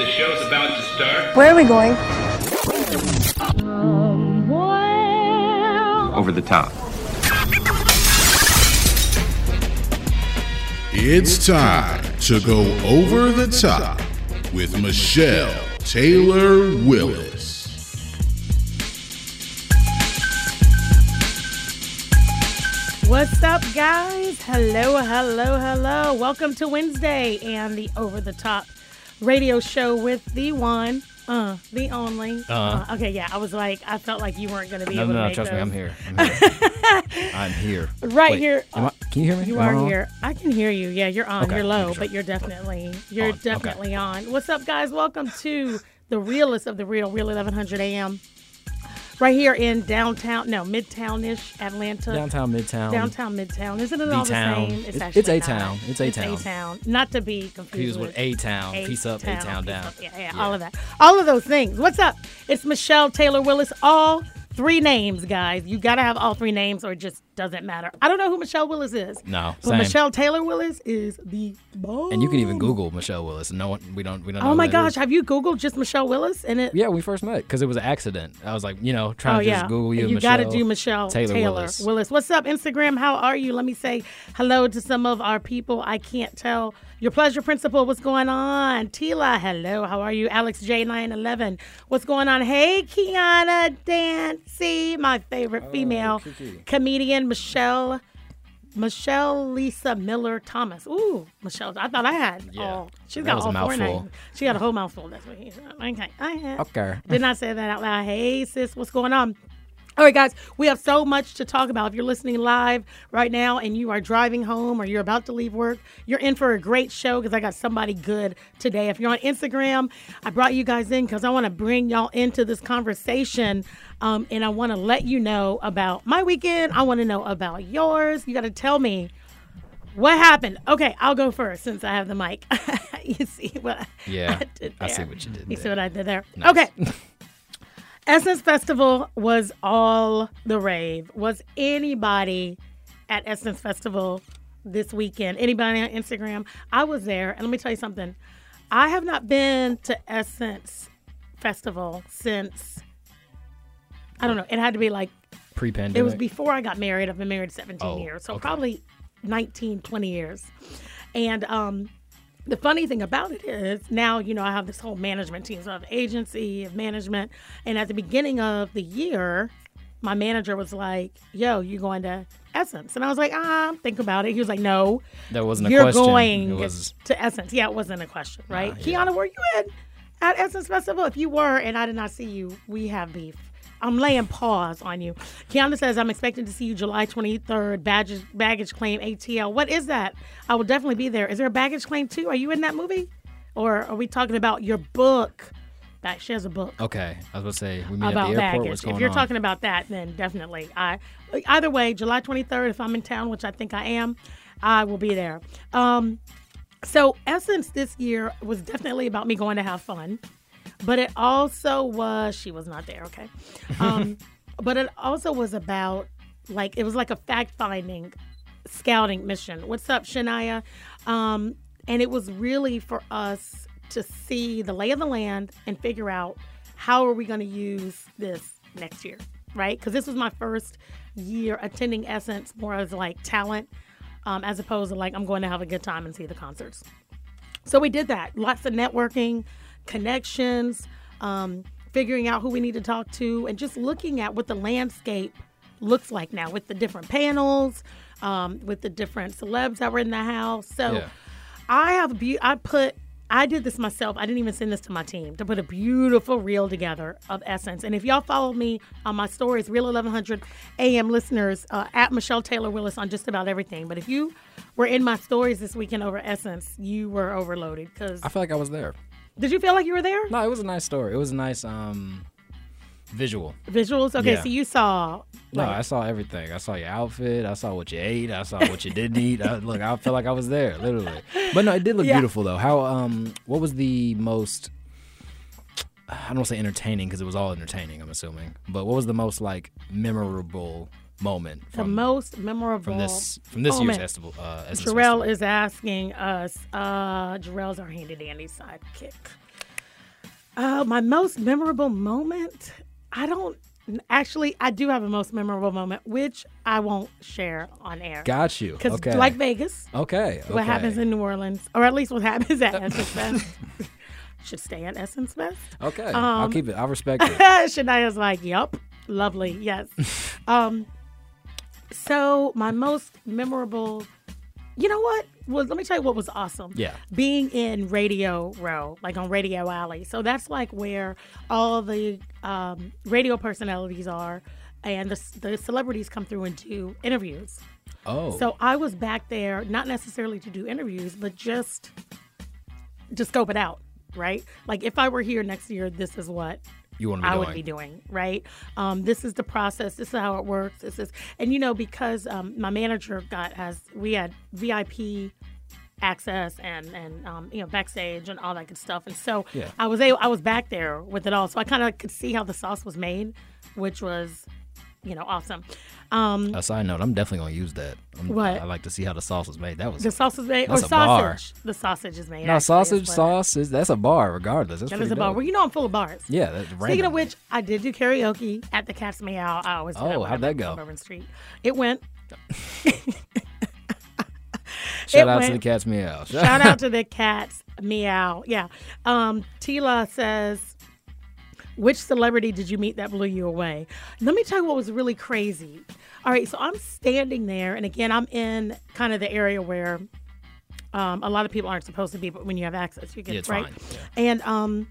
The show's about to start. Where are we going? Over the top. It's time to go over the top with Michelle Taylor Willis. What's up, guys? Hello, hello, hello. Welcome to Wednesday and the Over the Top radio show with the one, uh, the only. Uh. Uh, okay, yeah, I was like, I felt like you weren't going to be No, able no, to no, make trust me, those. I'm here. I'm here. I'm here. Right Wait, here. I- can you hear me? You are on? here. I can hear you. Yeah, you're on. Okay, You're low, sure. but you're definitely you're On, okay. definitely on. What's up, guys? Welcome to the realest of the real, Real 1100 AM. Right here in downtown, no, midtown-ish Atlanta. Downtown, Midtown. Downtown, Midtown. Isn't it all the B-town. same? It's- actually it's A-town. not. It's A-town. A-town. Not to be confused, Confused with A-town. Peace up, A-town, A-town down. up. Yeah, yeah, all of that. All of those things. What's up? It's Michelle Taylor Willis. All three names, guys. You got to have all three names or just doesn't matter. I don't know who Michelle Willis is. No, But same. Michelle Taylor Willis is the bomb. And you can even Google Michelle Willis. No one, we don't, we don't oh know. Oh who my that gosh, is. have you Googled just Michelle Willis? And it Yeah, we first met because it was an accident. I was like, you know, trying Oh to just yeah, Google you. You got to do Michelle Taylor, Taylor, Willis. What's up, Instagram? How are you? Let me say hello to some of our people. I can't tell your pleasure principal. What's going on? Tila, hello. How are you? Alex J nine eleven. What's going on? Hey, Kiana Dancy, my favorite Oh, female comedian, Michelle. Michelle Lisa Miller Thomas. Ooh, Michelle. I thought I had Yeah, all. She's that got a all four mouthful. names. She got a whole mouthful. That's what he said. Okay. I had. Okay. Did not say that out loud. Hey, sis, what's going on? All right, guys, we have so much to talk about. If you're listening live right now and you are driving home or you're about to leave work, you're in for a great show because I got somebody good today. If you're on Instagram, I brought you guys in because I want to bring y'all into this conversation um, and I want to let you know about my weekend. I want to know about yours. You got to tell me what happened. Okay, I'll go first since I have the mic. you see what Yeah, I did I see there. what you did You see what I did there? Nice. Okay. Essence Festival was all the rave. Was anybody at Essence Festival this weekend? Anybody on Instagram? I was there, and let me tell you something. I have not been to Essence Festival since I don't know. It had to be like Pre-pandemic. it was before I got married. I've been married 17 Oh, years. So okay. probably 19, 20 years. And um, the funny thing about it is now, you know, I have this whole management team. So I have agency of management. And at the beginning of the year, my manager was like, yo, you going to Essence? And I was like, ah, think about it. He was like, no, That wasn't a question. you're question. going was to Essence. Yeah, it wasn't a question, right? yeah. Kiana, were you in at Essence Festival? If you were and I did not see you, we have beef. I'm laying pause on you. Kiana says, I'm expecting to see you July 23rd, baggage, baggage claim ATL. What is that? I will definitely be there. Is there a baggage claim too? Are you in that movie? Or are we talking about your book? That she has a book okay. I was about to say we meet about at the airport. baggage. If you're on? talking about that, then definitely. I either way, July 23rd, if I'm in town, which I think I am, I will be there. Um, so Essence this year was definitely about me going to have fun, but it also was she was not there. Okay, um, but it also was about like it was like a fact finding scouting mission. What's up, Shania? Um, and it was really for us to see the lay of the land and figure out how are we going to use this next year, right? Because this was my first year attending Essence more as like talent, um, as opposed to like I'm going to have a good time and see the concerts. So we did that. Lots of networking, connections, um, figuring out who we need to talk to, and just looking at what the landscape looks like now with the different panels, um, with the different celebs that were in the house. So Yeah. I have a beau- I put I did this myself. I didn't even send this to my team to put a beautiful reel together of Essence. And if y'all follow me on my stories, Real 1100 AM listeners, uh, at Michelle Taylor Willis on just about everything. But if you were in my stories this weekend over Essence, you were overloaded. Because I feel like I was there. Did you feel like you were there? No, it was a nice story. It was a nice um visual. Visuals. Okay, Yeah. so you saw. No, like, I saw everything. I saw your outfit. I saw what you ate. I saw what you didn't eat. I, look, I felt like I was there, literally. But no, it did look Yeah. beautiful though. How um, what was the most? I don't want to say entertaining because it was all entertaining. I'm assuming. But what was the most like memorable moment the most memorable from this from this year's festival? Uh, Essence Jarrell Festival? is asking us. Uh, Jarrell's our handy dandy sidekick. Uh, my most memorable moment. I don't actually. I do have a most memorable moment, which I won't share on air. Got you. Because Okay. like Vegas, okay. what happens in New Orleans, or at least what happens at Essence Fest, should stay at Essence Fest. Okay. I'll um, keep it. I'll respect it. Shania's like, "Yup, lovely, yes." um, so my most memorable, you know what? Was let me tell you what was awesome. Yeah. being in Radio Row, like on Radio Alley. So that's like where all the um, radio personalities are, and the, the celebrities come through and do interviews. Oh. So I was back there, not necessarily to do interviews, but just to scope it out, right? Like if I were here next year, this is what you want to I doing. would be doing, right? Um, this is the process. This is how it works. This is, and you know, because um, my manager got has we had VIP access and and um, you know backstage and all that good stuff, and so Yeah. I was able, I was back there with it all, so I kind of could see how the sauce was made, which was, you know, awesome. Um, A side note, I'm definitely gonna use that. I'm, What? I like to see how the sauce is made. That was the sauce is made, or a bar. sausage. The sausage is made. no actually, sausage sauce is that's a bar regardless. That's That is a bar. Well, you know, I'm full of bars. Yeah, that's Speaking random. of which, I did do karaoke at the Cat's Meow. I always Oh, how'd that go? Bourbon Street. It went. shout it out to the cat's meow. Shout out to the Cat's Meow. Yeah. Um, Tila says, which celebrity did you meet that blew you away? Let me tell you what was really crazy. All right, so I'm standing there, and again, I'm in kind of the area where um, a lot of people aren't supposed to be, but when you have access, you get Yeah, right. Yeah. And um,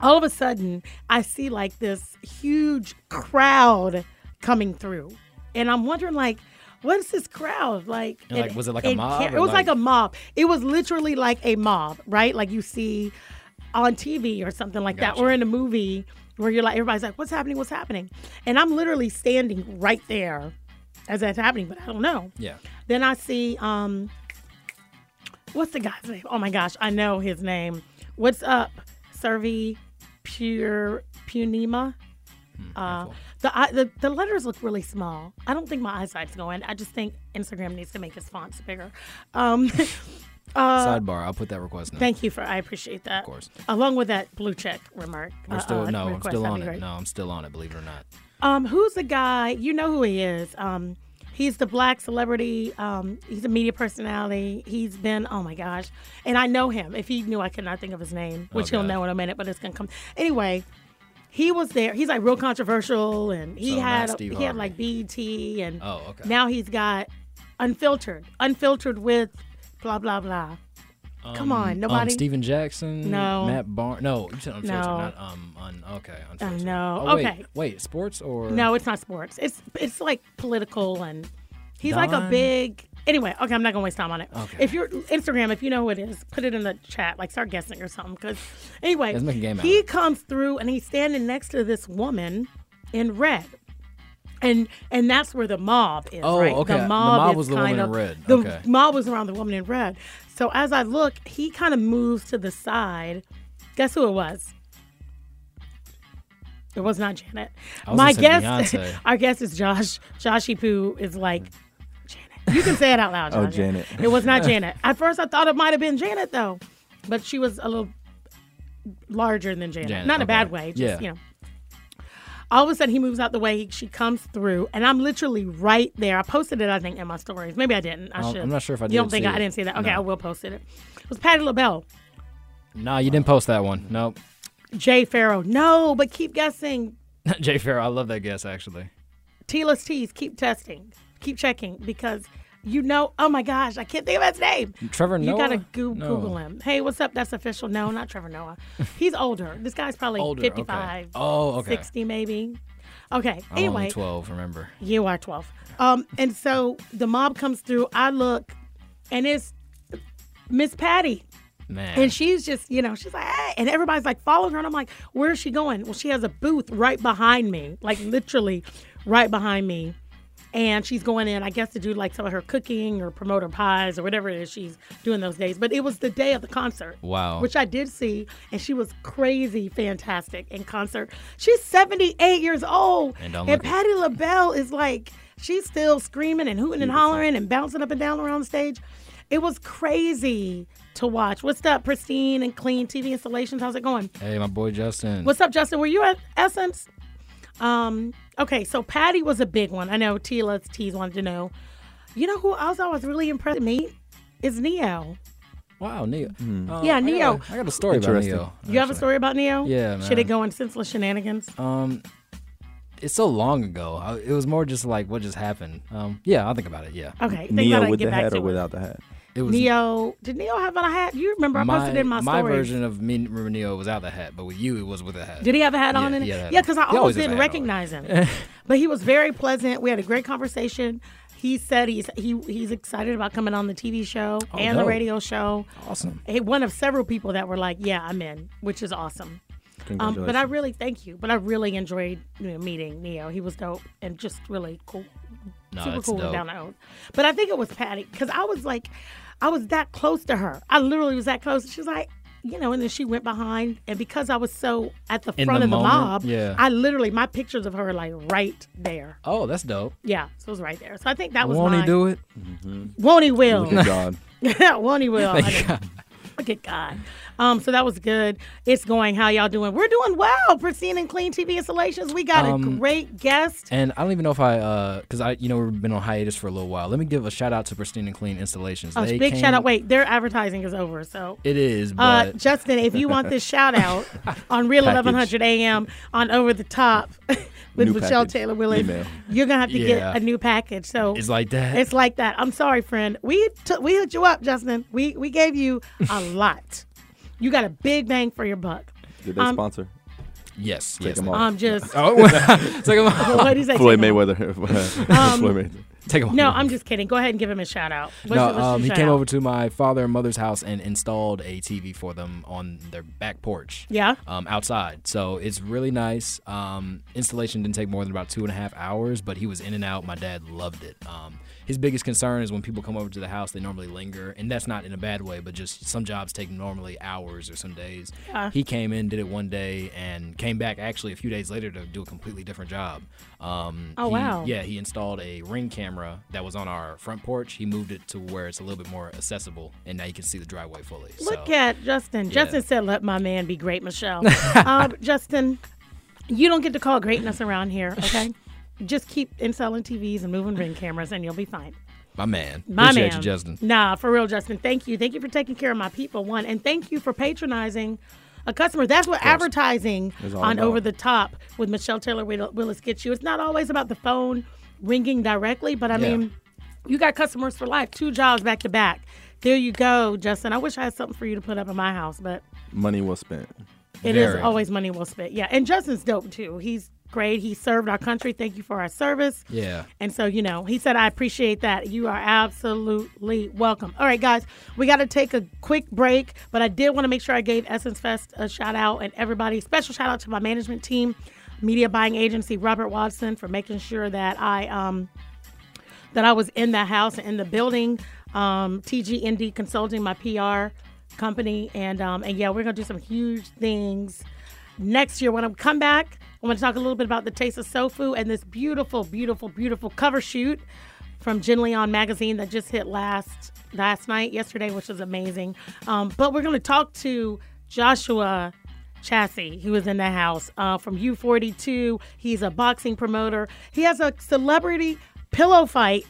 all of a sudden, I see like this huge crowd coming through, and I'm wondering like. What is this crowd like? And, like, was it like a mob It or, was like, like- a mob. It was literally like a mob, right? Like you see on TV or something like that. Or in a movie where you're like, everybody's like, "What's happening? What's happening?" And I'm literally standing right there as that's happening, but I don't know. Yeah. Then I see um what's the guy's name? Oh my gosh, I know his name. What's up? Servi Pure Punima. Uh, the, eye- the the letters look really small. I don't think my eyesight's going. I just think Instagram needs to make its fonts bigger. Um, Sidebar. I'll put that request now. thank you for. I appreciate that. Of course. Along with that blue check remark. We're uh, still uh, no, I'm still on it. great. No, I'm still on it. Believe it or not. Um, who's the guy? You know who he is. Um, he's the black celebrity. Um, he's a media personality. He's been, oh my gosh. And I know him. If he knew, I could not think of his name, which he'll know in a minute, but it's going to come. Anyway, he was there. He's like real controversial and he So had, he had like BET and Oh, okay. now he's got unfiltered, unfiltered with blah, blah, blah. Come on, Um, nobody. Steven Jackson. No. Matt Barnes. No, you said unfiltered, No. not um. Un, okay, unfiltered. no. Oh, wait, Okay. Wait, sports or No, it's not sports. It's it's like political and he's like a big anyway, okay, I'm not gonna waste time on it. Okay. If you're Instagram, if you know who it is, put it in the chat, like start guessing or something. Cause anyway, Let's make a game out he comes through and he's standing next to this woman in red. And and that's where the mob is, Oh, right? okay. The The mob, mob is was the kind woman in of, red. The Okay. mob was around the woman in red. So as I look, he kind of moves to the side. Guess who it was? It was not Janet. I was My gonna say guess, our guess is Josh. Joshy Poo is like Janet. You can say it out loud. Oh, Janet. It was not Janet. At first, I thought it might have been Janet though, but she was a little larger than Janet. Janet, Not in a bad way. Just Yeah. you know. All of a sudden, he moves out the way. She comes through, and I'm literally right there. I posted it, I think, in my stories. Maybe I didn't. I should. I'm not sure if I You don't think I, I didn't see that? Okay, No. I will post it. It was Patti LaBelle. Nah, you didn't post that one. Nope. Jay Farrow. No, but keep guessing. Jay Farrow. I love that guess actually. T-less T's. Keep testing. Keep checking because you know. Oh my gosh, I can't think of his name. Trevor Noah. You gotta go- No. Google him. Hey, what's up? That's official. No, not Trevor Noah. He's older. This guy's probably Older, okay. 55, Oh, okay. 60 maybe. Okay. I'm anyway, 12. Remember. you are 12. Um, and so the mob comes through. I look, and it's Miss Patti. Man. And she's just, you know, she's like, hey. And everybody's like following her. And I'm like, where is she going? Well, she has a booth right behind me, like literally right behind me. And she's going in, I guess, to do like some of her cooking or promote her pies or whatever it is she's doing those days. But it was the day of the concert. Wow. Which I did see. And she was crazy fantastic in concert. She's 78 years old. And and. Patti LaBelle is like, she's still screaming and hooting and hollering and bouncing up and down around the stage. It was crazy to watch. What's up, pristine and clean TV installations? How's it going? Hey, my boy Justin. What's up, Justin? Were you at Essence? Um, okay, so Patti was a big one. I know Tila's T's wanted to know. You know who else I was really impressed with me? Is Ne-Yo. Wow, Ne-Yo. Uh, Yeah, I got a- Ne-Yo. I got a story about Interesting. Ne-Yo. You have a story about Ne-Yo? Yeah, Should it man. go in senseless shenanigans? Um, it's so long ago. I, it was more just like what just happened. Um, yeah, I'll think about it. Yeah, Okay, think Ne-Yo with get the back hat or it. without the hat? It was Ne-Yo, did Ne-Yo have on a hat? You remember I posted in my, my stories. version of me remember Ne-Yo was out the hat, but with you it was with a hat. Did he have a hat Yeah, on? in it? he had a hat yeah, because I almost always didn't on. recognize him. but he was very pleasant. We had a great conversation. He said he's he he's excited about coming on the TV show Oh, and the radio show. Awesome. He- One of several people that were like, "Yeah, I'm in," which is awesome. Um, but I really thank you. But I really enjoyed you know, meeting Ne-Yo. He was dope and just really cool, No, super cool dope. down to earth. But I think it was Patty because I was like, I was that close to her. I literally was that close. She was like, you know, and then she went behind, and because I was so at the In front the of the moment, mob, yeah. I literally my pictures of her are like right there. Oh, that's dope. Yeah, so it was right there. So I think that was Won't he do it? Mm-hmm. Won't he will? Look at God. Yeah, won't he will? I Thank know. Look at God. Um, so that was good. It's going. How y'all doing? We're doing well. Pristine and clean TV installations. We got a Um, great guest. And I don't even know if I, uh, because I, you know, we've been on hiatus for a little while. Let me give a shout out to Pristine and Clean Installations. Oh, They big came- shout out. Wait, their advertising is over. So, It is, uh, Justin, if you want this shout out on Real Package. 1100 AM on Over the Top with New Michelle package. Taylor Willis, Email. you're gonna have to Yeah. get a new package. So it's like that. It's like that. I'm sorry, friend. We took we hooked you up, Justin. We we gave you a lot. You got a big bang for your buck. Did they Um, sponsor? yes, Take yes. them off. I'm just Oh, take him out. what do you say? Floyd Take 'em off? Mayweather. Floyd Mayweather. Take him No. I'm just kidding. Go ahead and give him a shout out. What's no, your- what's um, he shout came out? over to my father and mother's house and installed a TV for them on their back porch. Yeah. Um, outside. So it's really nice. Um, installation didn't take more than about two and a half hours, but he was in and out. My dad loved it. Um, his biggest concern is when people come over to the house, they normally linger, and that's not in a bad way, but just some jobs take normally hours or some days. Yeah. He came in, did it one day, and came back actually a few days later to do a completely different job. Um, Oh, he- wow. Yeah, he installed a ring camera that was on our front porch. He moved it to where it's a little bit more accessible, and now you can see the driveway fully. Look so. at Justin. Yeah. Justin said, "Let my man be great, Michelle." um, Justin, you don't get to call greatness around here. Okay, just keep installing TVs and moving ring cameras, and you'll be fine. My man. My Appreciate man. you, Justin. Nah, for real, Justin. Thank you. Thank you for taking care of my people. One, and thank you for patronizing a customer. That's what advertising It's on about. Over the Top with Michelle Taylor Will- Willis gets you. It's not always about the phone ringing directly, but I Yeah. mean, you got customers for life. Two jobs back to back. There you go, Justin. I wish I had something for you to put up in my house, but Money well spent. it is Very. always money well spent. Yeah, and Justin's dope too. He's great. He served our country. Thank you for our service. Yeah. And so, you know, he said, I appreciate that. You are absolutely welcome. All right, guys, we got to take a quick break, but I did want to make sure I gave Essence Fest a shout out and everybody, special shout out to my management team, media buying agency, Robert Watson, for making sure that I, um, that I was in the house and in the building. Um, TGND Consulting, my PR company, and um, and yeah, we're gonna do some huge things next year. When I come back, I'm gonna talk a little bit about the taste of sofu and this beautiful, beautiful, beautiful cover shoot from Jin Leon magazine that just hit last last night, yesterday, which was amazing. Um, but we're gonna talk to Joshua Chaase, who is in the house uh, from U42. He's a boxing promoter. He has a celebrity pillow fight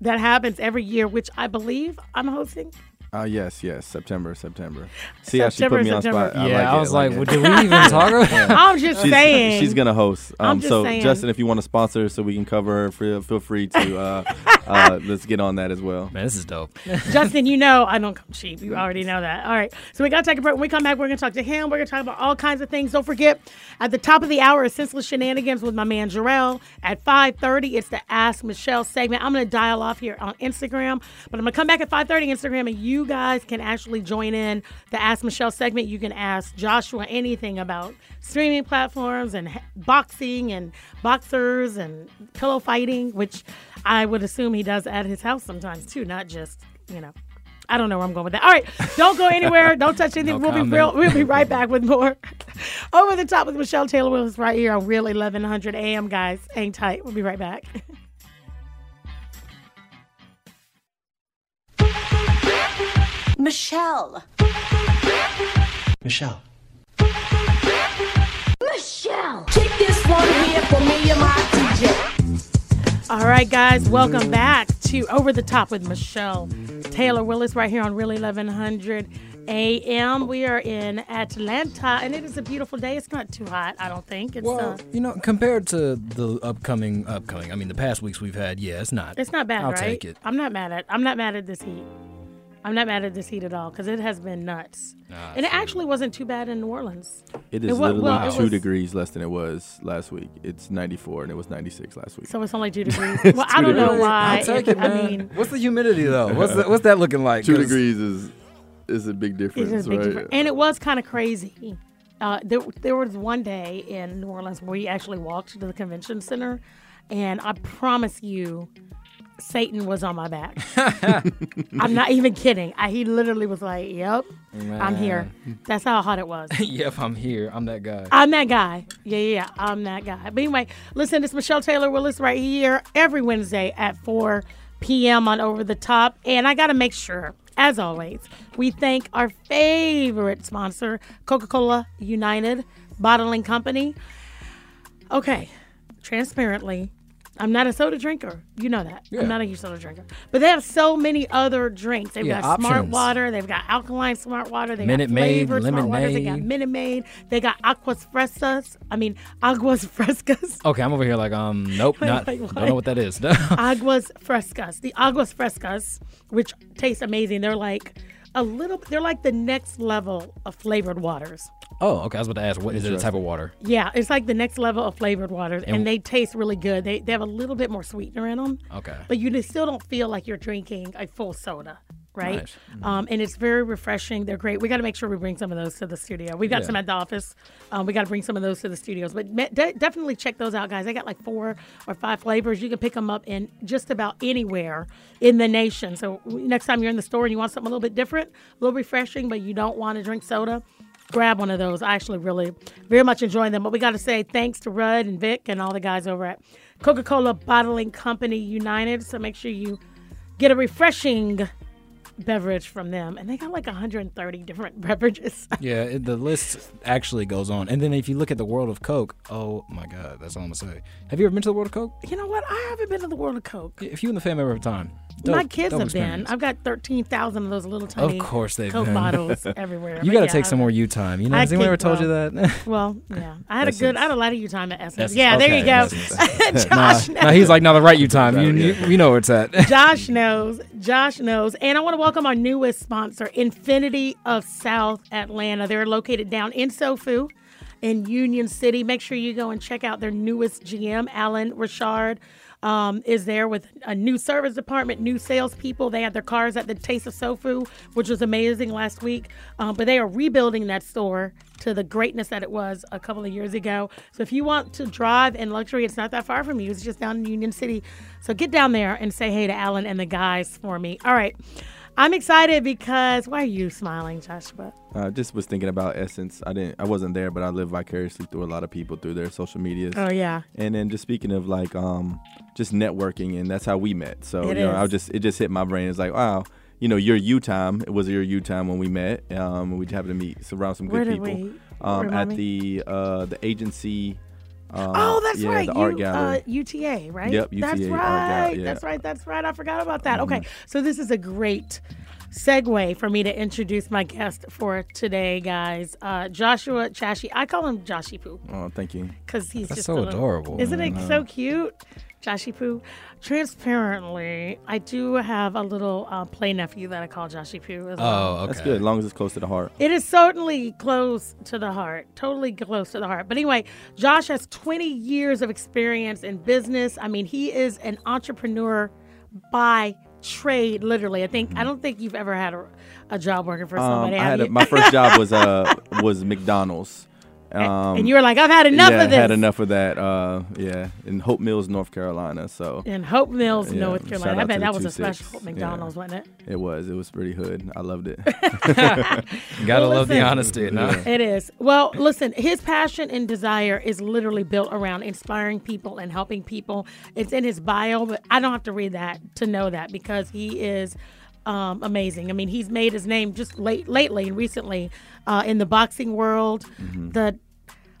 that happens every year, which I believe I'm hosting. Uh, yes, yes. September, September. See how she put me on spot. yeah, I it, was like, it. well, did we even talk about I'm just She's, saying. she's gonna host. I'm Um, just so saying. Justin, if you want to sponsor, so we can cover her, feel, feel free to. Uh, uh, let's get on that as well. Man, this is dope. Justin, you know I don't come cheap. You already know that. All right. So we got to take a break. When we come back, we're going to talk to him. We're going to talk about all kinds of things. Don't forget, at the top of the hour is Senseless Shenanigans with my man Jarrell. At 5.30, it's the Ask Michelle segment. I'm going to dial off here on Instagram, but I'm going to come back at 5.30 Instagram, and you guys can actually join in the Ask Michelle segment. You can ask Joshua anything about streaming platforms and boxing and boxers and pillow fighting, which I would assume he does at his house sometimes too, not just, you know. I don't know where I'm going with that. All right, don't go anywhere. Don't touch anything. No we'll be real. We'll be right back with more over the top with Michelle Taylor Willis right here on Real 1100 AM. Guys, hang tight. We'll be right back. Michelle. Michelle. Michelle. Keep this one here for me and my DJ. All right, guys, welcome back to Over the Top with Michelle Taylor Willis right here on Really 1100 AM. We are in Atlanta, and it is a beautiful day. It's not too hot, I don't think. It's Well, uh, you know, compared to the upcoming, upcoming, I mean, the past weeks we've had, yeah, it's not. it's not bad, I'll right? take it. I'm not mad at. I'm not mad at this heat. I'm not mad at this heat at all because it has been nuts, and it actually wasn't too bad in New Orleans. It is It wa- literally well, two was- degrees less than it was last week. It's 94 and it was 96 last week. So it's only two degrees. well, I don't know why. I'll take it, I mean, what's the humidity though? What's the, what's that looking like? Two degrees is is a big difference, It's a big right? difference. And it was kind of crazy. Uh, there, there was one day in New Orleans where we actually walked to the convention center, and I promise you, Satan was on my back. I'm not even kidding. I, he literally was like, "Yep, I'm here." That's how hot it was. yep, I'm here. I'm that guy. I'm that guy. Yeah, yeah, yeah, I'm that guy. But anyway, listen, it's Michelle Taylor Willis right here every Wednesday at 4 p.m. on Over the Top. And I got to make sure, as always, we thank our favorite sponsor, Coca Cola United Bottling Company. Okay, transparently, I'm not a soda drinker. You know that. Yeah. I'm not a huge soda drinker. But they have so many other drinks. They've Yeah, got smart water. They've got alkaline smart water. They Minute got Maid, flavored smart water. They got. Minute Maid. They got Aguas Frescas. I mean, Aguas Frescas. Okay, I'm over here like, um, nope, not, wait, don't know what that is. Aguas Frescas. The Aguas Frescas, which taste amazing. They're like a little, they're like the next level of flavored waters. oh, okay. I was about to ask, what is it? A type of water? Yeah, it's like the next level of flavored waters, and, And- they taste really good. They, they have a little bit more sweetener in them. Okay. But you just still don't feel like you're drinking a full soda, right? Nice. Um, and it's very refreshing. They're great. We got to make sure we bring some of those to the studio. We've got Yeah. some at the office. Um, we got to bring some of those to the studios. But de- definitely check those out, guys. They got like four or five flavors. You can pick them up in just about anywhere in the nation. So next time you're in the store and you want something a little bit different, a little refreshing, but you don't want to drink soda, grab one of those. I actually really, very much enjoy them. But we got to say thanks to Rudd and Vic and all the guys over at Coca Cola Bottling Company United. So make sure you get a refreshing beverage from them. And they got like 130 different beverages. Yeah, it, the list actually goes on. And then if you look at the world of Coke, oh my God, that's all I'm gonna say. Have you ever been to the world of Coke? you know what? I haven't been to the World of Coke. If you and the family ever have time, My kids dope have been. I've got 13,000 of those little tiny course they've Coke been. bottles everywhere. You got to yeah, take some more U time. You know, I has anyone ever think, told you that? Well, yeah. I had a good, I had a lot of you time at Essence. Essence, Yeah, there you go. Josh nah, nah, he's like, no, the right you time. You, you, you know where it's at. Josh knows. Josh knows. And I want to welcome our newest sponsor, Infiniti of South Atlanta. They're located down in Sofu in Union City. Make sure you go and check out their newest GM, Alan Richard. Um, is there with a new service department, new salespeople. They had their cars at the Taste of Sofu, which was amazing last week. Um, but they are rebuilding that store to the greatness that it was a couple of years ago. So if you want to drive in luxury, it's not that far from you. It's just down in Union City. So get down there and say hey to Alan and the guys for me. All right. I'm excited because why are you smiling, Joshua? I just was thinking about Essence. I didn't. I wasn't there, but I live vicariously through a lot of people through their social medias. Oh yeah. And then just speaking of like um just networking and that's how we met. So It you know, I is. just it just hit my brain. It's like, wow, you know, your U time. It was your U time when we met. Um we happened to meet around some good people. we- um at the uh the agency uh, Oh, that's yeah, right. The you, art gallery. Uh, UTA, right? Yep, That's UTA art right. yeah. Mm-hmm. That's right. That's right. I forgot about that. Okay, so this is a great segue for me to introduce my guest for today, guys. Uh, Joshua Chaase. I call him Joshy Poo oh, thank you. because he's That's just so a little- adorable. Isn't it so cute? Joshy Poo. Transparently, I do have a little uh, play nephew that I call Joshy Poo as well. Oh, okay. That's good, as long as it's close to the heart. It is certainly close to the heart, totally close to the heart. But anyway, Josh has 20 years of experience in business. I mean, he is an entrepreneur by trade, literally. I think I don't think you've ever had a, a job working for Um, somebody. I had a, my first job was uh was McDonald's. Um, and you were like, I've had enough yeah, of this. had enough of that. Uh, yeah, in Hope Mills, North Carolina. So in Hope Mills, Yeah, North Carolina. I bet that was a 2-6. special McDonald's, wasn't it? it was. It was pretty hood. I loved it. Gotta Well, love the listen. honesty. No? It is. Well, listen, his passion and desire is literally built around inspiring people and helping people. It's in his bio, but I don't have to read that to know that because he is um, amazing. I mean, he's made his name just late, lately and recently uh, in the boxing world. The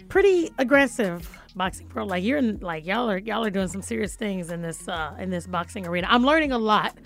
pretty aggressive boxing world. Like you're in, like y'all are y'all are doing some serious things in this uh, in this boxing arena. I'm learning a lot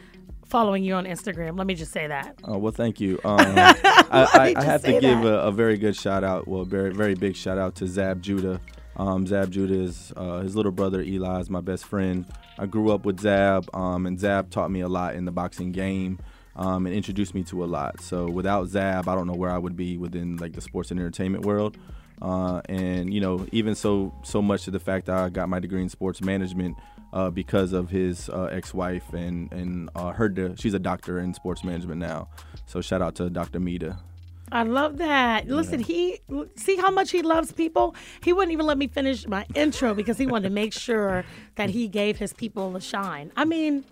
following you on Instagram. Let me just say that. Oh well, thank you. Um, I, I, I have to give a, a very good shout out. Well, very very big shout out to Zab Judah. Um, Zab Judah is uh, his little brother Eli is my best friend. I grew up with Zab, um, and Zab taught me a lot in the boxing game. Um, and introduced me to a lot. So without Zab, I don't know where I would be within like the sports and entertainment world. Uh, and you know, even so so much to the fact that I got my degree in sports management uh, because of his uh, ex-wife and and uh, her. She's a doctor in sports management now. So shout out to Dr. Mita. I love that. Listen, he see how much he loves people. He wouldn't even let me finish my intro because he wanted to make sure that he gave his people a shine. I mean,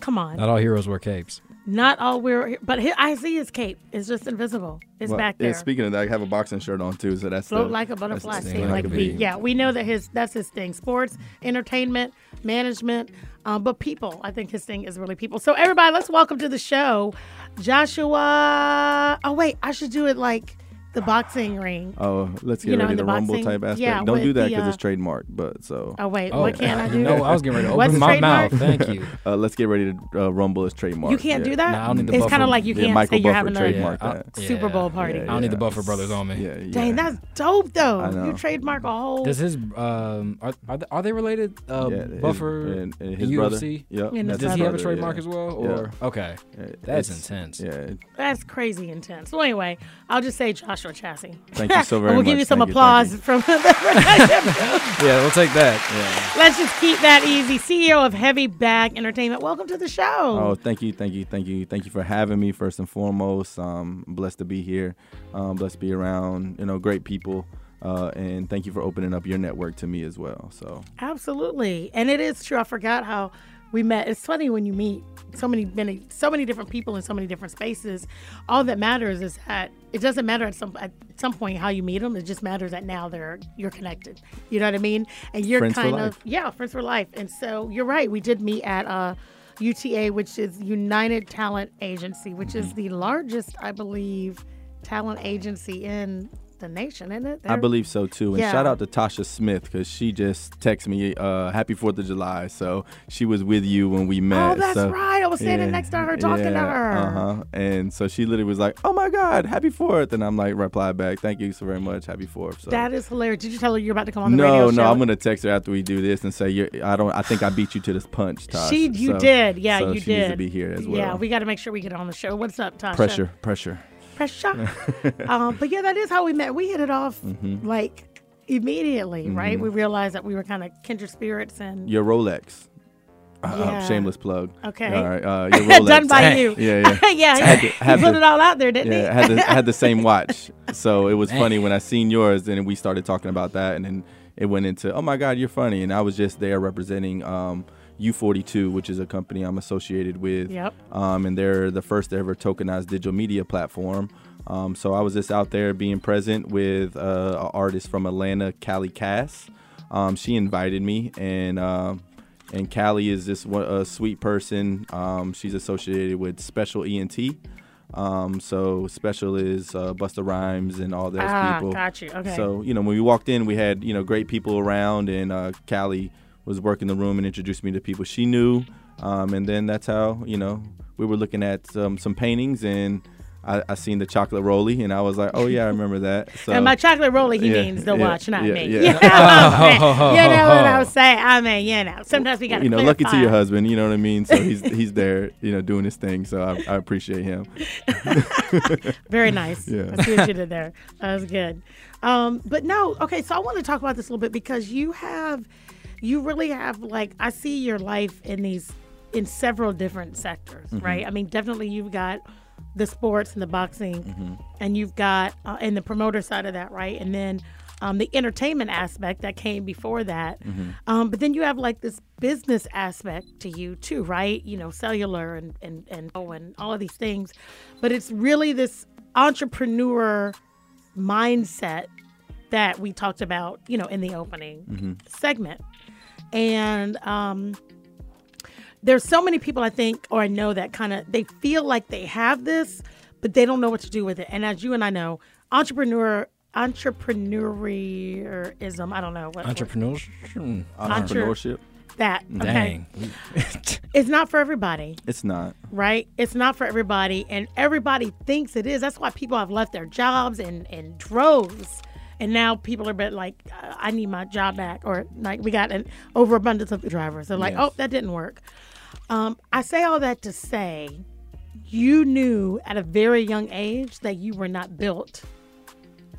come on. Not all heroes wear capes. Not all we're, but hi I see his cape. It's just invisible. It's Well, back yeah, there. speaking of that, I have a boxing shirt on too. So that's Float the- like a butterfly, sting like a bee. Yeah, we know that his that's his thing. Sports, entertainment, management, um, but people. I think his thing is really people. So everybody, let's welcome to the show, Joshua. Oh wait, I should do it like the boxing ring. Oh, let's get You know, ready in the, the rumble boxing- type aspect. yeah, Don't do that because uh, it's trademarked. But so Oh wait, Oh, what can I do? No, I was getting ready to What's open my trademark? mouth. Thank you. uh, let's get ready to uh, rumble is trademark. You can't yeah. do that. Nah, I don't need the it's kind of like you Yeah, can't Michael say you're Buffer having a trademark Yeah, that. Super Bowl party. Yeah, I don't need the. Buffer Brothers on me. Yeah, yeah. Dang, that's dope though. I know. You trademark a whole. Does his um are are they, related? Uh, Yeah, his- Buffer and, and his and brother. UFC? Yep. And Does he have a trademark as well? Or okay, that's intense. Yeah. That's crazy intense. So anyway, I'll just say Joshua Chaase. Thank you so very we'll much. give you some Thank applause thank from the. Yeah, we'll take that. Yeah. Let's just keep that easy. CEO of Heavy Bag Entertainment. Welcome to the show. Oh, thank you, thank you, thank you, thank you for having me. First and foremost, um, I'm blessed to be here. Um, blessed to be around, you know, great people, uh, and thank you for opening up your network to me as well. So Absolutely. And it is true. I forgot how we met. It's funny when you meet so many many so many different people in so many different spaces. All that matters is that it doesn't matter at some at some point how you meet them. It just matters that now they're you're connected. You know what I mean? And you're Friends kind of yeah, friends for life. And so you're right. We did meet at uh UTA, which is United Talent Agency, which is the largest, I believe, talent agency in the nation, isn't it? I They're- believe so too. And Yeah. shout out to Tasha Smith because she just texted me, uh, "Happy Fourth of July." So she was with you when we met. Oh, that's so- right. I was standing next to her talking to her. Uh huh. And so she literally was like, "Oh my God, Happy Fourth. And I'm like, reply back, "Thank you so very much. Happy Fourth. So. That is hilarious. Did you tell her you're about to come on the no, radio no, show? I'm gonna text her after we do this and say, You're, "I don't. I think I beat you to this punch, Tasha." She, you So- did, yeah, so you she did. needs to be here as well. Yeah, we got to make sure we get on the show. What's up, Tasha? pressure, pressure. Pressure. um, but yeah, that is how we met. We hit it off Mm-hmm. like immediately, right? We realized that we were kind of kindred spirits, and Your Rolex. Uh, Yeah. shameless plug. Okay. All right. Uh, your Rolex. done by you. Yeah, yeah. yeah, Had he, to- had he put to- it all out there, didn't Yeah, I he? had the, I had the same watch. So it was funny when I seen yours, and then we started talking about that, and then it went into, oh my God, you're funny, and I was just there representing um, U42, which is a company I'm associated with. Yep. Um, and they're the first ever tokenized digital media platform. Um, so I was just out there being present with uh, an artist from Atlanta, Callie Cass. Um, she invited me, and um and Callie is just one, a sweet person. Um, she's associated with Special ENT. Um, so Special is uh, Busta Rhymes and all those Ah, people. got you. Okay. So you know when we walked in, we had you know great people around, and uh, Callie was working the room and introduced me to people she knew. Um, and then that's how you know we were looking at um, some paintings, and I, I seen the chocolate rolly, and I was like, oh yeah, I remember that. So and my chocolate roller, he yeah, means the yeah, watch, not yeah, me. yeah. You, know what I'm saying? You know what I'm saying? I mean, you know, sometimes we got to you know, lucky to your husband, you know what I mean. So he's he's there, you know, doing his thing. So I, I appreciate him. Very nice. Yeah. I see what you did there. That was good. Um, but no, okay, so I want to talk about this a little bit because you have, you really have like, I see your life in these, in several different sectors, Mm-hmm. right? I mean, definitely you've got the sports and the boxing, Mm-hmm. and you've got, uh, and the promoter side of that, right? And then um, the entertainment aspect that came before that. Mm-hmm. Um, but then you have like this business aspect to you too, right? You know, cellular and and and oh, and all of these things. But it's really this entrepreneur mindset that we talked about, you know, in the opening segment. And um, there's so many people I think or I know that kind of they feel like they have this, but they don't know what to do with it. And as you and I know, entrepreneur entrepreneurism, I don't know what Entrepreneurs. Hmm. Entrepreneurship. that. Okay. Dang. It's not for everybody. It's not. right? It's not for everybody, and everybody thinks it is. That's why people have left their jobs in, in droves. And now people are bit like, "Uh, I need my job back, or like we got an overabundance of drivers. They're like, Yes. oh, that didn't work. Um, I say all that to say, you knew at a very young age that you were not built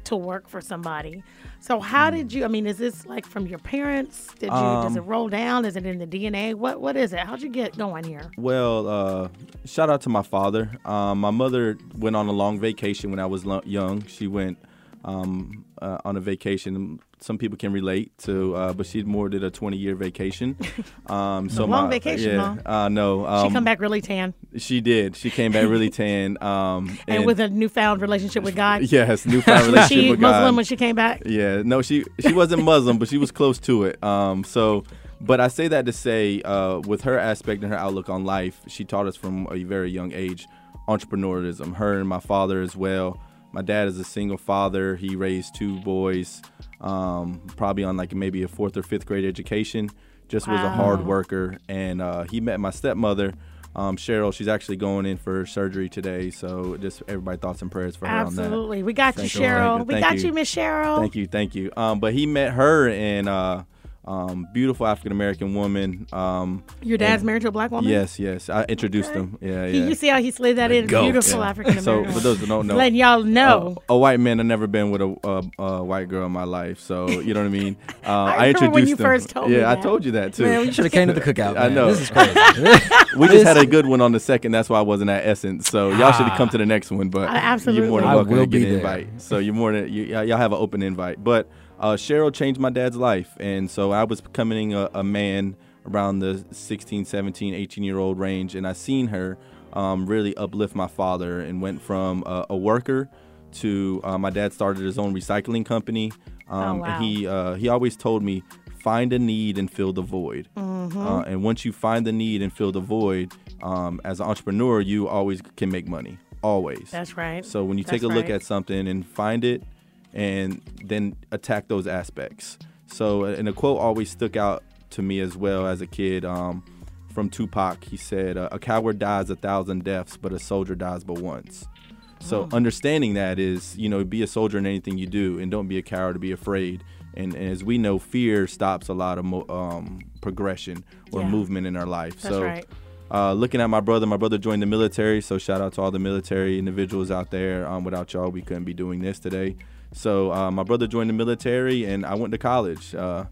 to work for somebody. So how Hmm. did you? I mean, is this like from your parents? Did you? does Um, it roll down? Is it in the DNA? What What is it? How'd you get going here? Well, uh, shout out to my father. Um, my mother went on a long vacation when I was lo- young. She went um, uh, on a vacation. Some people can relate to, uh, but she more did a 20 year vacation. Um, so long my, vacation, yeah, Mom. uh, no, um, She come back really tan. She did. She came back really tan. Um, and, with a newfound relationship with God. yes, newfound relationship with god she with Muslim God. when she came back? Yeah, no, she she wasn't Muslim, but she was close to it. Um, so, but I say that to say, uh, with her aspect and her outlook on life, she taught us from a very young age entrepreneurism. Her and my father as well. My dad is a single father. He raised two boys, um, probably on like maybe a fourth or fifth grade education. Just was a hard worker, and uh, he met my stepmother. Um, Cheryl, she's actually going in for surgery today, so just everybody thoughts and prayers for her on that. Absolutely. We got Thank you. Cheryl. We got you, you. Miss Cheryl. Thank you, thank you. Um, but he met her and uh, um, beautiful African American woman. Um, Your dad's and- married to a black woman? Yes, yes. I introduced him. Yeah, yeah. You see how he slid that in? go. Beautiful Yeah. African American. So for those who don't know, letting y'all know. uh, a white man. I've never been with a, a, a white girl in my life, so you know what I mean. Uh, I, remember when introduced you him. first told yeah, me I told you that too. Man, You should have came to the cookout. I know. This is crazy. we just had a good one on the second. That's why I wasn't at Essence. So y'all should have come to the next one. But I- absolutely. you're more than I welcome will to get be an there. invite. So you're more than you, y'all have an open invite. But uh, Cheryl changed my dad's life, and so I was becoming a, a man around the 16, 17, 18 year old range, and I seen her um, really uplift my father and went from a, a worker to uh, my dad started his own recycling company. Um, wow. And he uh, he always told me find a need and fill the void. Uh, and once you find the need and fill the void, um, as an entrepreneur, you always can make money. Always. That's right. So when you take That's a look right. at something and find it, and then attack those aspects. So, and a quote always stuck out to me as well as a kid um, from Tupac. He said, "A coward dies a thousand deaths, but a soldier dies but once." So understanding that is, you know, be a soldier in anything you do, and don't be a coward to be afraid. And, and as we know, fear stops a lot of mo- um, progression or Yeah. movement in our life. That's so, right. uh, looking at my brother, my brother joined the military. So shout out to all the military individuals out there. Um, without y'all, we couldn't be doing this today. So uh, my brother joined the military, and I went to college. Uh,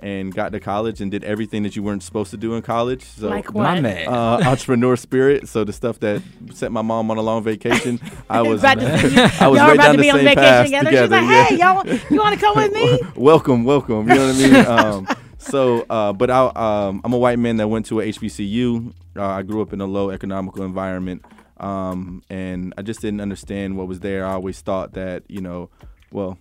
and got to college and did everything that you weren't supposed to do in college. So Like what? My man. uh, entrepreneur spirit. So the stuff that sent my mom on a long vacation, I was About to you- I was y'all right about down to be on vacation together. together. She's like, yeah. hey, y'all, you want to come with me? welcome, welcome. You know what I mean? Um, so, uh, but I, um, I'm a white man that went to a HBCU. Uh, I grew up in a low economical environment, um, and I just didn't understand what was there. I always thought that, you know, well,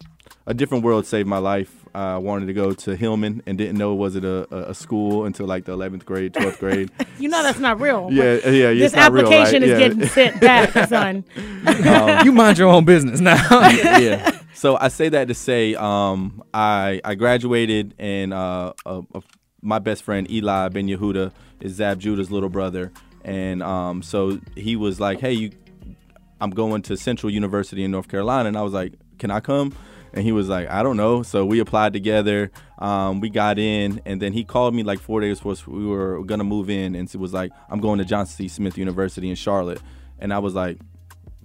a different world saved my life. I wanted to go to Hillman and didn't know was it a, a a school until like the 11th grade, 12th grade. You know that's not real. but yeah, yeah. This it's not real, right? application is Yeah. getting sent back, son. you mind your own business now. yeah. So I say that to say um, I I graduated and uh, uh, uh, my best friend Eli Ben Yehuda is Zab Judah's little brother, and um, so he was like, "Hey, you, I'm going to Central University in North Carolina," and I was like, "Can I come?" And he was like, "I don't know." So we applied together. Um, we got in, and then he called me like four days before we were gonna move in, and was like, "I'm going to Johnson C. Smith University in Charlotte," and I was like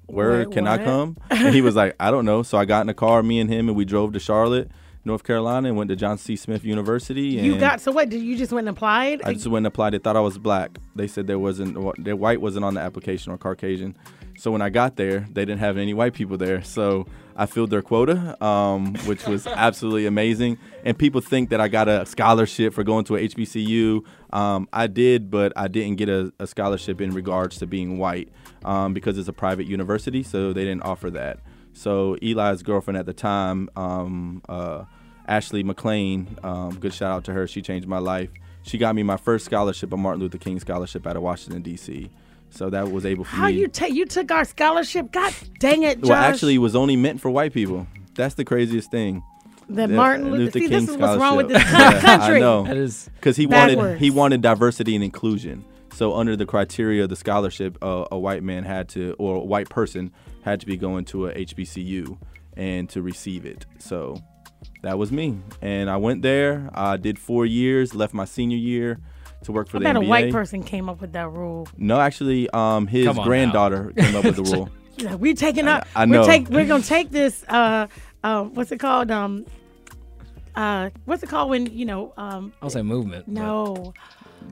where Wait, can I come? And he was like, I don't know. So I got in a car, me and him, and we drove to Charlotte, North Carolina, and went to John C. Smith University. And You got so what? Did you just went and applied? I just went and applied. They thought I was black. They said there wasn't, their white wasn't on the application or Caucasian. So when I got there, they didn't have any white people there. So I filled their quota, um, which was absolutely amazing. And people think that I got a scholarship for going to a HBCU. Um, I did, but I didn't get a, a scholarship in regards to being white um, because it's a private university. So they didn't offer that. So Eli's girlfriend at the time, um, uh, Ashley McLean, um, good shout out to her. She changed my life. she got me my first scholarship, a Martin Luther King scholarship out of Washington D.C. So that was able for How me. you take you took our scholarship? God dang it, Josh. well, actually, it was only meant for white people. That's the craziest thing. the The Martin Luther, Luther see, King this is what's wrong with this scholarship. Yeah, country. I know. That is because he wanted he wanted diversity and inclusion. So under the criteria of the scholarship, uh, a white man had to, or a white person had to be going to a HBCU and to receive it. So that was me, and I went there. I did four years, left my senior year to work for I the bet a white person came up with that rule. No, actually, um, his Come on now. granddaughter came up with the rule. Yeah, we taking up. I We're, know. take, we're gonna take this. Uh, uh, what's it called? Um, uh, what's it called when you know? Um, I'll say movement. but- no,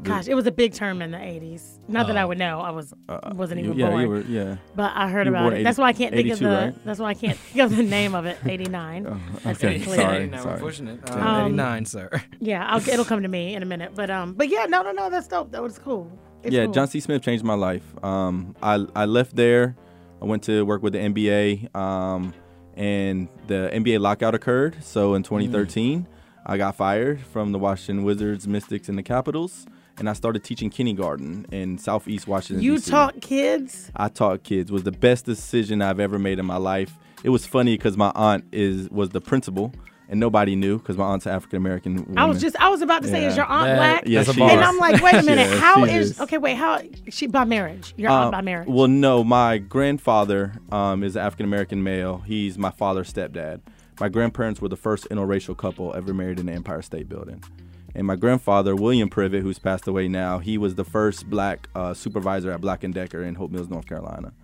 gosh, it was a big term in the '80s. Not that I would know. I was wasn't Uh, even yeah, born. you were, yeah. But I heard about born it. 80 that's why I can't think of the. right? That's why I can't think of the name of it. '89. That's okay, clear. sorry. Now we're sorry. pushing it. Uh, Um, 89, sir. Yeah, I'll, it'll come to me in a minute. But um, but yeah, no, no, no, that's dope. That was cool. It's yeah, cool. Johnson C. Smith changed my life. Um, I I left there. I went to work with the NBA, um, and the NBA lockout occurred. So in 2013, I got fired from the Washington Wizards, Mystics, and the Capitals, and I started teaching kindergarten in Southeast Washington. You DC. taught kids. I taught kids. Was the best decision I've ever made in my life. It was funny because my aunt is was the principal, and nobody knew because my aunt's African American. I was just I was about to say, is Yeah. your aunt That- black? Yeah, she bar. is. And I'm like, wait a minute, Yeah, how she is, is. okay? Wait, how she by marriage? Your Uh, aunt by marriage? Well, no, my grandfather um, is African American male. He's my father's stepdad. My grandparents were the first interracial couple ever married in the Empire State Building. And my grandfather, William Privet, who's passed away now, he was the first black uh, supervisor at Black and Decker in Hope Mills, North Carolina.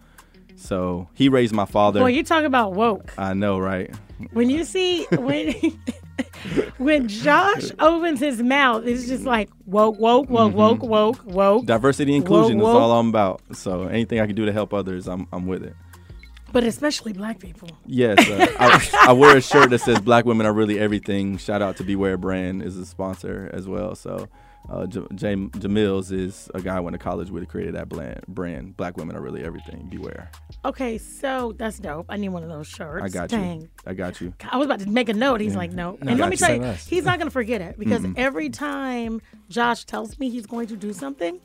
So he raised my father. Well, you talk about woke. I know, right? When you see when when Josh opens his mouth, it's just like woke, woke, woke, woke, woke, woke. Diversity inclusion Woke, is all. I'm about. So anything I can do to help others, I'm, I'm with it. But especially black people. Yes, uh, I, I wear a shirt that says "Black women are really everything." Shout out to Beware Brand is a sponsor as well. So, uh, J- Jam- Jamils is a guy I went to college with who created that brand. Brand Black women are really everything. Beware. Okay, so that's dope. I need one of those shirts. I got Dang. you. I got you. I was about to make a note. He's like, no. and let me you. tell you, less. he's not going to forget it because every time Josh tells me he's going to do something,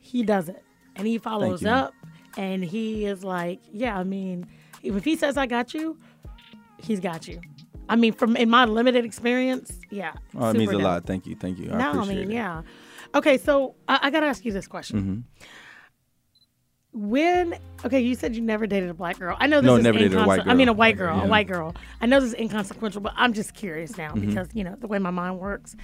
he does it. And he follows up and he is like, yeah, I mean, if he says I got you, he's got you. I mean, from in my limited experience, yeah. Oh, it means a dope. lot. Thank you. Thank you. I no, I mean, it. yeah. Okay, so I, I got to ask you this question. Mm-hmm. When okay, you said you never dated a black girl. I know this No, is never dated a white inconse- I mean, a white girl, a white girl. I know this is inconsequential, but I'm just curious now Mm-hmm. because you know the way my mind works.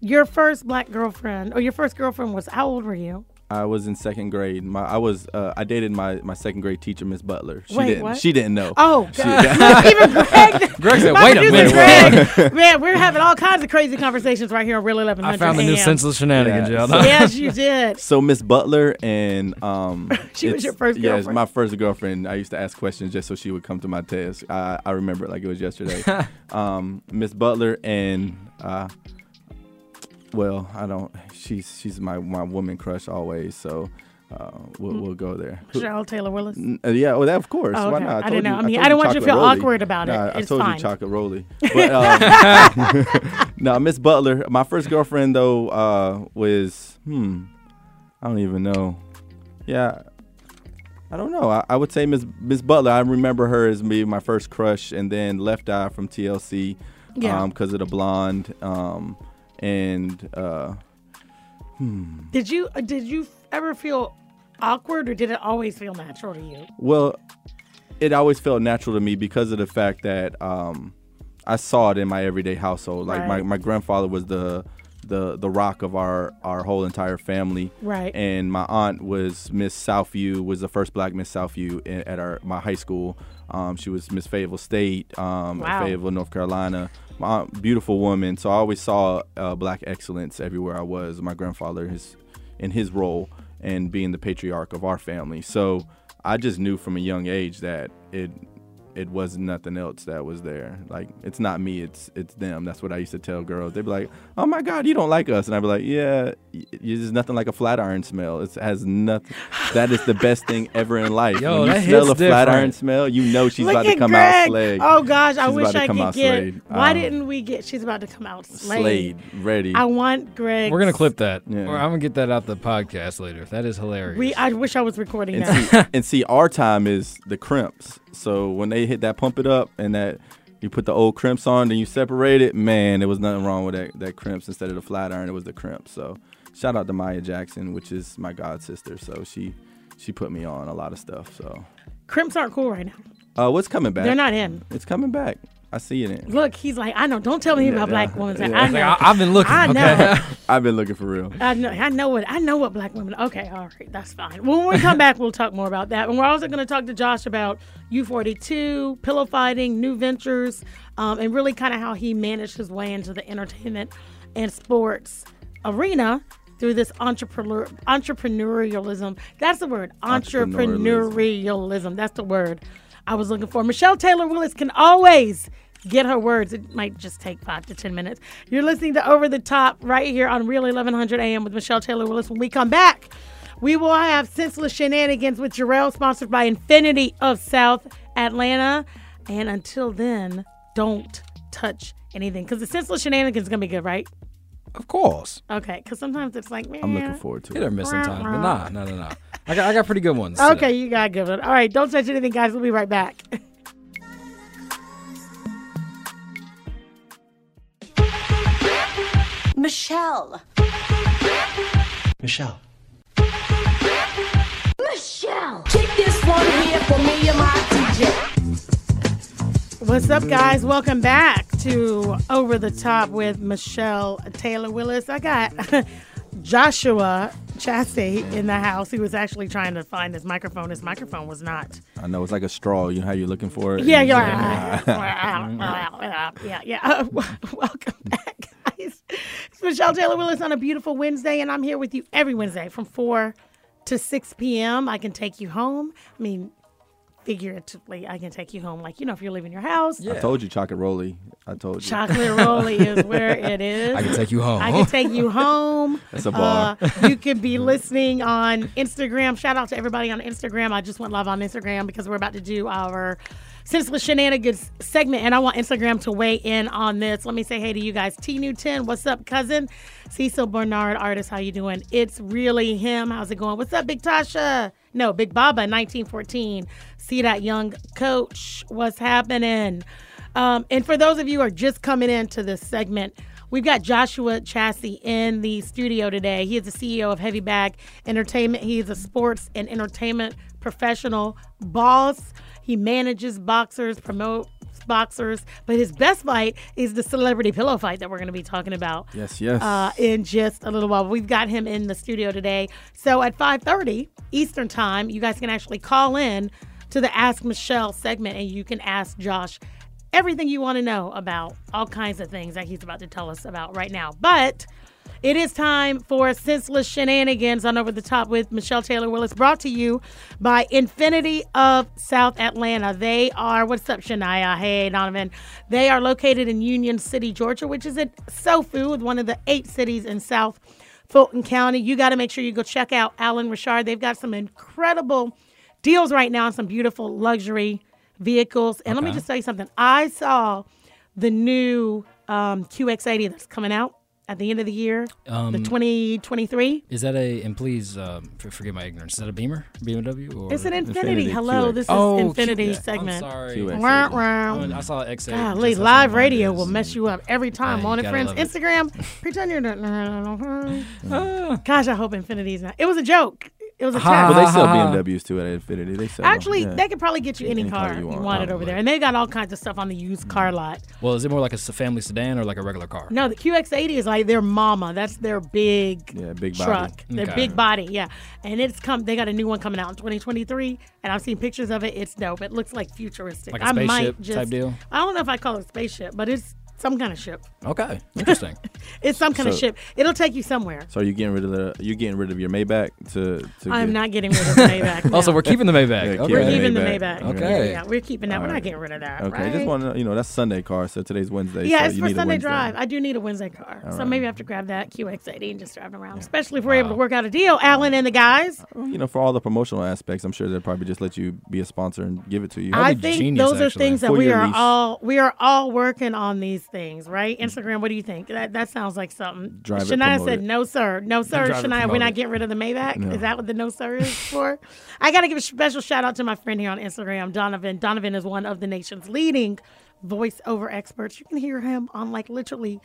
Your first black girlfriend, or your first girlfriend, was how old were you? I was in second grade. My I was uh, I dated my, my second grade teacher, Miss Butler. She Wait, didn't what? she didn't know. Oh, She- even Greg. Greg said, wait a minute. Greg, man, we're having all kinds of crazy conversations right here on Real 1100 I found the new senseless shenanigans, Yeah. y'all. Yes, you did. So Miss Butler and um, She was your first Yes, girlfriend? my first girlfriend. I used to ask questions just so she would come to my test. I, I remember it like it was yesterday. um, Miss Butler and uh, well, I don't. She's she's my my woman crush always. So uh, we'll Mm. we'll go there. Cheryl Taylor Willis. N- uh, yeah, well, that of course. Oh, Why not? I didn't know. you- I mean, told I don't want you to feel rolly. awkward about it. Nah, I told fine. you chocolate rolly. Um, no, Miss Butler. My first girlfriend though uh, was hmm, I don't even know. Yeah, I don't know. I, I would say Miss Miss Butler. I remember her as me my first crush, and then Left Eye from TLC, Yeah. um, because of the blonde, um, and uh, Did you uh, did you ever feel awkward, or did it always feel natural to you? Well, it always felt natural to me because of the fact that um, I saw it in my everyday household. Like my, my grandfather was the the the rock of our our whole entire family. Right. And my aunt was Miss Southview, was the first black Miss Southview at our my high school. Um, she was Miss Fayetteville State, um, Wow. Fayetteville, North Carolina. My aunt, beautiful woman. So I always saw uh, black excellence everywhere I was. My grandfather, his in his role and being the patriarch of our family. So I just knew from a young age that it it was nothing else that was there. Like it's not me, it's it's them. That's what I used to tell girls. They'd be like, "Oh my God, you don't like us," and I'd be like, "Yeah, y- there's nothing like a flat iron smell. It has nothing. That is the best thing ever in life. Yo, when you smell hits a flat iron smell, you know she's Look about to come Greg. out slayed. Oh gosh, I wish I could get. slayed. Why Um, didn't we get? She's about to come out slayed. slayed, ready. I want Greg. We're gonna clip that. Yeah. Or I'm gonna get that out the podcast later. That is hilarious. We. I wish I was recording and that. see, and see, our time is the crimps. So when they hit that pump it up and that you put the old crimps on, then you separate it. Man, there was nothing wrong with that that crimps instead of the flat iron. It was the crimps. So shout out to Maya Jackson, which is my god sister. So she she put me on a lot of stuff. So Crimps aren't cool right now. uh, what's coming back? They're not in. It's coming back. I see it in. Look, he's like, I know. Don't tell me about Yeah, black women. yeah. I know. Like, I, have been looking. I okay? know. I've been looking for real. I know, I know what I know what black women. Okay, all right, that's fine. When we come back, we'll talk more about that, and we're also going to talk to Josh about U42, pillow fighting, new ventures, um, and really kind of how he managed his way into the entertainment and sports arena through this entrepreneur entrepreneurialism. That's the word, Entrepreneurialism. entrepreneurialism. That's the word I was looking for. Michelle Taylor Willis can always get her words. It might just take five to 10 minutes. You're listening to Over the Top right here on Real 1100 AM with Michelle Taylor Willis. When we come back, we will have Senseless Shenanigans with Jarrell, sponsored by Infiniti of South Atlanta. And until then, don't touch anything because the Senseless Shenanigans is going to be good, right? Of course. Okay, because sometimes it's like, man. I'm looking forward to Hit or it. miss sometimes, but nah, no, no, no. I got, I got pretty good ones. Okay, you got a good one. All right, don't touch anything, guys. We'll be right back. Michelle. Michelle. Michelle. Kick this one here for me and my DJ. What's up, guys? Welcome back to Over the Top with Michelle Taylor Willis. I got Joshua Chaase in the house. He was actually trying to find his microphone. His microphone was not. I know it's like a straw. You know how you're looking for it. Yeah, yeah, it's- yeah, yeah. Uh, welcome back, guys. It's Michelle Taylor Willis on a beautiful Wednesday, and I'm here with you every Wednesday from 4 to 6 p.m. I can take you home. I mean, figuratively, I can take you home. Like, you know, if you're leaving your house, I told you, chocolate rolly. I told you. chocolate rolly is where it is. I can take you home. I can take you home. That's a bar. Uh, you could be listening on Instagram. Shout out to everybody on Instagram. I just went live on Instagram because we're about to do our Senseless Shenanigans segment, and I want Instagram to weigh in on this. Let me say hey to you guys. T Newton, what's up, cousin? Cecil Bernard, artist, how you doing? It's really him. How's it going? What's up, Big Tasha? No, Big Baba, 1914. See that young coach? What's happening? Um, and for those of you who are just coming into this segment, we've got Joshua Chaase in the studio today. He is the CEO of Heavy Bag Entertainment. He is a sports and entertainment professional boss. He manages boxers, promotes boxers, but his best fight is the celebrity pillow fight that we're going to be talking about Yes, yes. uh, in just a little while. We've got him in the studio today. So at 5:30 Eastern Time, you guys can actually call in to the Ask Michelle segment, and you can ask Josh everything you want to know about all kinds of things that he's about to tell us about right now. But it is time for Senseless Shenanigans on Over the Top with Michelle Taylor Willis, brought to you by Infiniti of South Atlanta. They are, what's up, Shania? Hey, Donovan. They are located in Union City, Georgia, which is at SoFu, one of the eight cities in South Fulton County. You got to make sure you go check out Alan Richard. They've got some incredible deals right now on some beautiful luxury vehicles. And let me just tell you something. I saw the new um, QX80 that's coming out at the end of the year, Um, the 2023. Is that a? And please um, f- forgive my ignorance. Is that a Beamer, BMW, or? It's an Infiniti. Infiniti Hello, QX. this is oh, Infiniti Q- segment. I'm sorry. QX. Wah, wah. I saw X8. Golly, live radio is. will mess you up every time. Yeah, on it, friends. it. Instagram, pretend you're not. Ah. Gosh, I hope Infiniti's not. It was a joke. It was a Ha, test. Well, they sell. BMWs too at Infiniti. They sell. them, Actually, yeah. they could probably get you any, Any car, car you you want, wanted over probably. there, and they got all kinds of stuff on the used mm-hmm. car lot. Well, is it more like a s- family sedan or like a regular car? No, the QX80 is like their mama. That's their big, Yeah, big body. truck. Their Okay. big body, yeah. And it's come. They got a new one coming out in 2023, and I've seen pictures of it. It's dope. It looks like futuristic. Like a I might spaceship just, type deal? I don't know if I call it a spaceship, but it's some kind of ship. Okay, interesting. It's some kind of So- ship. It'll take you somewhere. So are you getting rid of the? You getting rid of your Maybach to? to I'm get- not getting rid of the Maybach. also, no. we're keeping the Maybach. Yeah, keep okay. We're the keeping the Maybach. Maybach. Okay. Yeah, we're keeping that. We're not right. getting rid of that. Okay, right? just want to you know that's Sunday car, so today's Wednesday. Yeah, so it's you for need a Sunday Wednesday. drive. I do need a Wednesday car, so maybe I have to grab that QX80 and just drive around. Especially if we're able to work out a deal, Alan and the guys. Uh, you know, for all the promotional aspects, I'm sure they'll probably just let you be a sponsor and give it to you. I be think genius, those are actually. things that For we your are lease. all we are all working on these things, right? Instagram, what do you think? That that sounds like something. Drive Shania said, it. "No, sir, no, sir." Shania, we're not getting rid of the Maybach. No. Is that what the no, sir is for? I got to give a special shout out to my friend here on Instagram, Donovan. Donovan is one of the nation's leading voiceover experts. You can hear him on like literally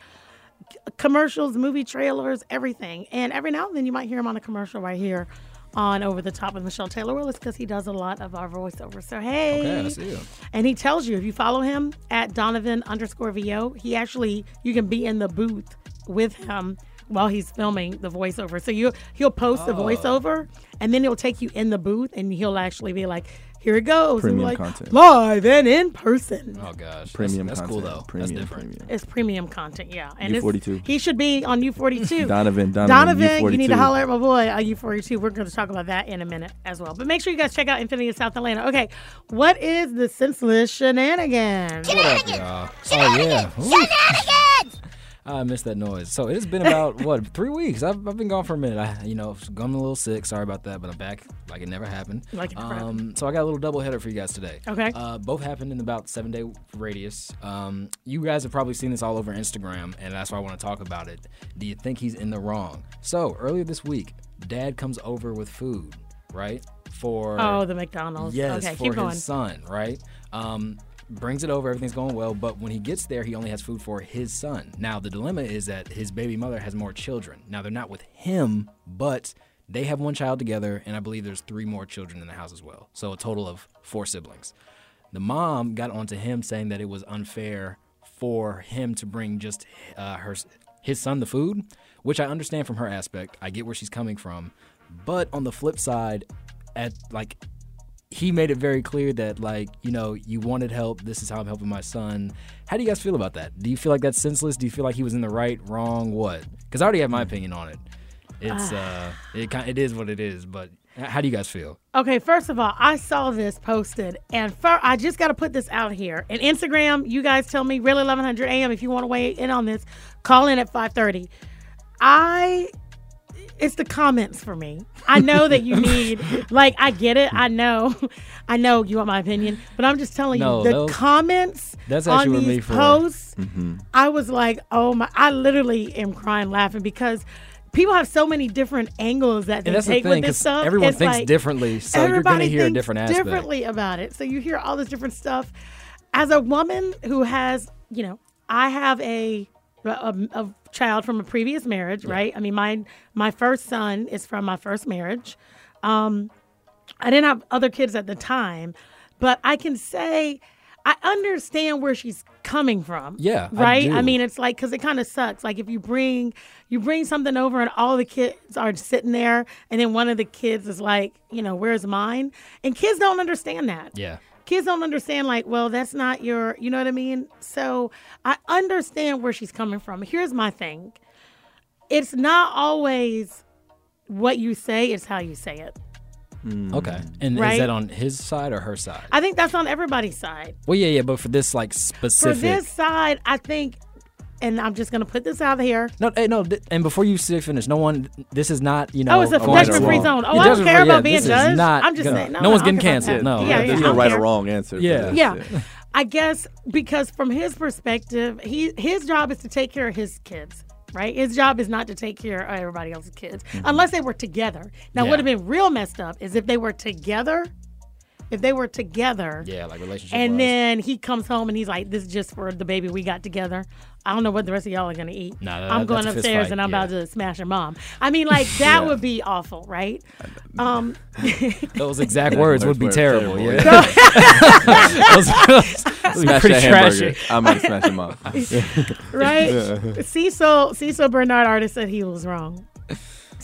commercials, movie trailers, everything. And every now and then you might hear him on a commercial right here on Over the Top with Michelle Taylor Willis because he does a lot of our voiceover. So, hey. Okay, I see you. And he tells you if you follow him at Donovan underscore VO, he actually, you can be in the booth with him while he's filming the voiceover. So you he'll post Oh. the voiceover and then he'll take you in the booth and he'll actually be like, here it goes. Premium like, content. live and in person. Oh gosh, Premium That's, that's cool though. Premium, that's different. premium. It's premium content, yeah. And it's- U42. He should be on U42. Donovan, Donovan, Donovan, you need to holler at my boy uh, on U42. We're going to talk about that in a minute as well. But make sure you guys check out Infiniti of South Atlanta. Okay, what is the senseless shenanigans? What up, y'all? Oh yeah. Shenanigans. I missed that noise. So it's been about what three weeks. I've, I've been gone for a minute. I you know I'm a little sick. Sorry about that, but I'm back like it never happened. Like it never um, so I got a little double header for you guys today. Okay. Uh, both happened in about seven day radius. Um, you guys have probably seen this all over Instagram, and that's why I want to talk about it. Do you think he's in the wrong? So earlier this week, Dad comes over with food, right? For Oh, the McDonald's. Yes, okay, for his son, right? Um, brings it over, everything's going well, but when he gets there, he only has food for his son. Now, the dilemma is that his baby mother has more children. Now, they're not with him, but they have one child together, and I believe there's three more children in the house as well. So, a total of four siblings. The mom got onto him saying that it was unfair for him to bring just uh, her his son the food, which I understand from her aspect. I get where she's coming from, but on the flip side, at like he made it very clear that like you know you wanted help. This is how i'm helping my son. How do you guys feel about that? Do you feel like that's senseless? Do you feel like he was in the right wrong what? Because i already have my opinion on it. It's uh it kind it is what it is but how do you guys feel? Okay, first of all, I saw this posted, and fir- I just got to put this out here. And Instagram, you guys tell me, really 1100 AM, if you want to weigh in on this, call in at 530. I, it's the comments for me. I know that you need, like, I get it. I know, I know you want my opinion, but I'm just telling No, you, the those- comments that's on these posts, Mm-hmm. I was like, oh my, I literally am crying laughing because. People have so many different angles that they and that's the take thing with this stuff. everyone It's thinks like- differently so you're gonna Everybody hear a different aspect differently about it. So you hear all this different stuff. As a woman who has, you know, I have a a, a child from a previous marriage, right? I mean, my my first son is from my first marriage. Um, I didn't have other kids at the time, but I can say I understand where she's coming from. Yeah, I right. do. mean, it's like because it kind of sucks. Like if you bring you bring something over and all the kids are sitting there, and then one of the kids is like, you know, where's mine? And kids don't understand that. yeah Kids don't understand, like, well, that's not your, you know what I mean? So I understand where she's coming from. Here's my thing it's not always what you say, it's how you say it. Hmm. okay and Right. is that on his side or her side I think that's on everybody's side. well yeah yeah but for this like specific For this side, I think, and I'm just going to put this out of here. No, hey, no, th- and before you say finish, no one. This is not, you know. Oh, it's a right judgment-free zone. Oh, Yeah, I don't care about yeah, being judged. not I'm just gonna- saying, no, no one's getting canceled. No, Yeah, There's yeah, no right care. or wrong answer. for Yeah. Yeah. I guess because from his perspective, he his job is to take care of his kids. Right, his job is not to take care of everybody else's kids, unless they were together. Now, Mm-hmm. Yeah. would have been real messed up is if they were together. If they were together, Yeah, like relationship. and wise. then he comes home and he's like, "This is just for the baby we got together." I don't know what the rest of y'all are gonna eat. Nah, that- I'm that's going upstairs and I'm yeah. about to smash your mom. I mean, like that would be awful, right? Um, those exact words would be terrible. terrible, Yeah, those, those would be Smash pretty that hamburger. trashy. I'm gonna smash him up. right? Cecil Cecil Bernard artist said he was wrong.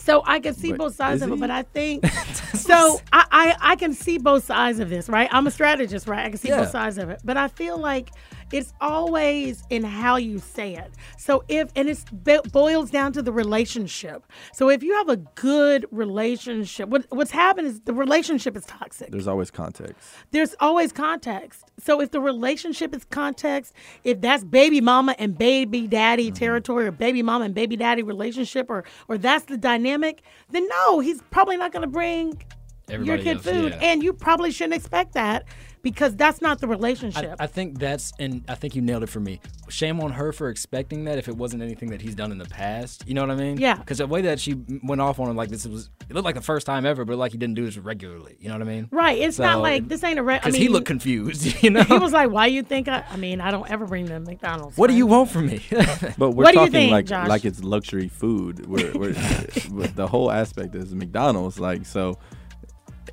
So I can see But both sides of it, but I think so. I, I I can see both sides of this, right? I'm a strategist, right? I can see Yeah. both sides of it, but I feel like It's always in how you say it. So if and it boils down to the relationship. So if you have a good relationship, what what's happened is the relationship is toxic. There's always context. There's always context. So if the relationship is context, if that's baby mama and baby daddy Mm-hmm. territory or baby mama and baby daddy relationship or or that's the dynamic, then no, he's probably not going to bring your kid else, food yeah. and you probably shouldn't expect that because that's not the relationship. I, I think that's and I think you nailed it for me. Shame on her for expecting that if it wasn't anything that he's done in the past. You know what I mean? Yeah. Because the way that she went off on him like this was it looked like the first time ever, but like he didn't do this regularly. You know what I mean? right. It's not like this ain't a re- I Because mean, he looked confused. You know. he was like, "Why you think I? I mean, I don't ever bring them McDonald's. what do you want from me? But we're What talking think, like Josh? like it's luxury food. We're, we're, the whole aspect is McDonald's. Like so,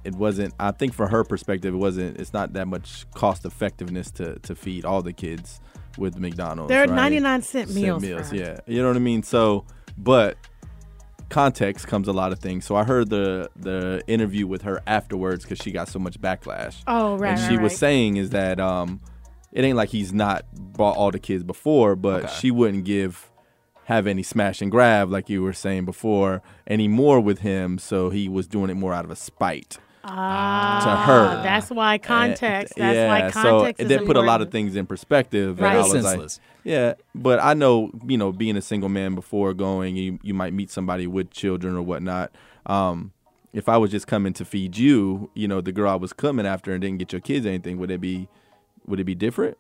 it wasn't. I think for her perspective, it wasn't. It's not that much cost effectiveness to to feed all the kids with McDonald's. They're right? 99 cent Cent meals. meals, yeah. You know what I mean? So, but context comes a lot of things. So I heard the the interview with her afterwards because she got so much backlash. Oh, right, And right, she was saying is that um, it ain't like he's not bought all the kids before, but she wouldn't give have any smash and grab like you were saying before anymore with him. So he was doing it more out of a spite Ah, to her. That's why context. And- That's yeah, why so context it is did put a lot of things in perspective. Right. And I was senseless. like, yeah, but I know, you know, being a single man before going, you, you might meet somebody with children or whatnot. Um, if I was just coming to feed you, you know, the girl I was coming after and didn't get your kids anything, would it be, would it be different?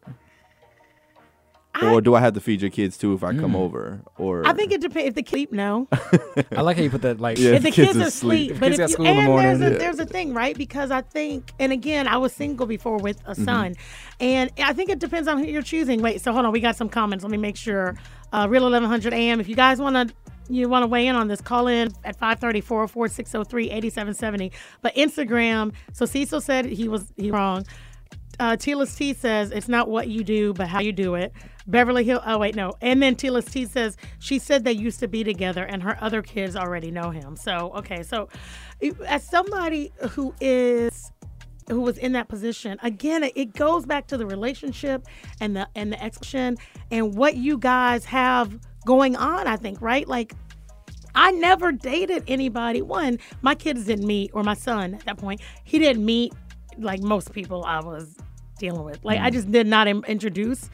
Or do I have to feed your kids too if I come over? Or I think it depends. If the kid no, I like how you put that like Yeah. if the kids kids are asleep. asleep, If but kids if got you school in the morning, there's a, yeah. there's a thing, right? Because I think, and again, I was single before with a son, and I think it depends on who you're choosing. Wait, so hold on, we got some comments. Let me make sure. Uh, Real 1100 AM. If you guys want to. You want to weigh in on this? Call in at 530 404 603 8770. But Instagram, so Cecil said he was he wrong. Uh, Tila's T says it's not what you do, but how you do it. Beverly Hill. Oh wait, no. And then Tila's T says she said they used to be together, and her other kids already know him. So okay, so as somebody who is who was in that position again it- goes back to the relationship and the and the expression and what you guys have going on i think right like I never dated anybody. One, my kids didn't meet, or my son at that point, he didn't meet like most people I was dealing with. Like, I mm. just did not im- introduce.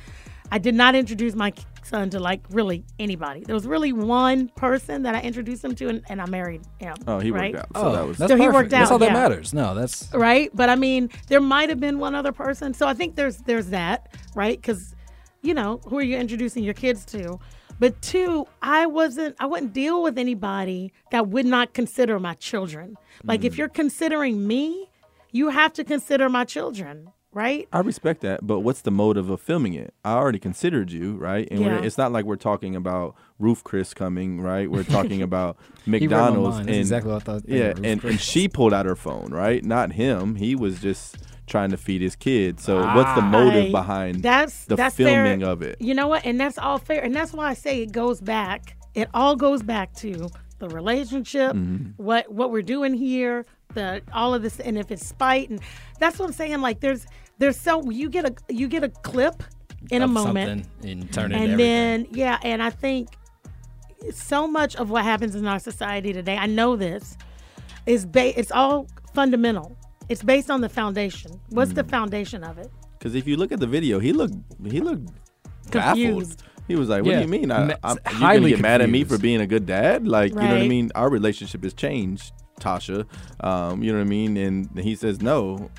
I did not introduce my son to like really anybody. There was really one person that I introduced him to, and, and I married him. oh, he right? worked out. So oh. that was that's So he worked out. That's out, all that yeah. matters. No, that's right but i mean there might have been one other person so i think there's there's that right because you know who are you introducing your kids to but two i wasn't i wouldn't deal with anybody that would not consider my children like if mm. you're considering me you have to consider my children right I respect that, but what's the motive of filming it? I already considered you, right? And we're, Yeah. it's not like we're talking about Roof Chris coming, right? We're talking about He read my McDonald's. That's and exactly what I thought. yeah, and, and she pulled out her phone, right? Not him. He was just trying to feed his kid. So what's the motive I- behind that's the that's filming fair. of it? You know what? And that's all fair. And that's why I say it goes back. It all goes back to the relationship, Mm-hmm. what what we're doing here, the all of this, and if it's spite, and that's what I'm saying. Like there's there's so you get a you get a clip in a moment, and turn it and into then yeah, and I think so much of what happens in our society today, I know this, is ba- it's all fundamental. It's based on the foundation. What's Mm. the foundation of it? Because if you look at the video, he looked he looked baffled. He was like, "What Yeah. do you mean? I, Ma- I'm, you gonna highly get mad at me for being a good dad? Like, you know what I mean? Our relationship has changed, Tasha. Um, you know what I mean? And he says, "No,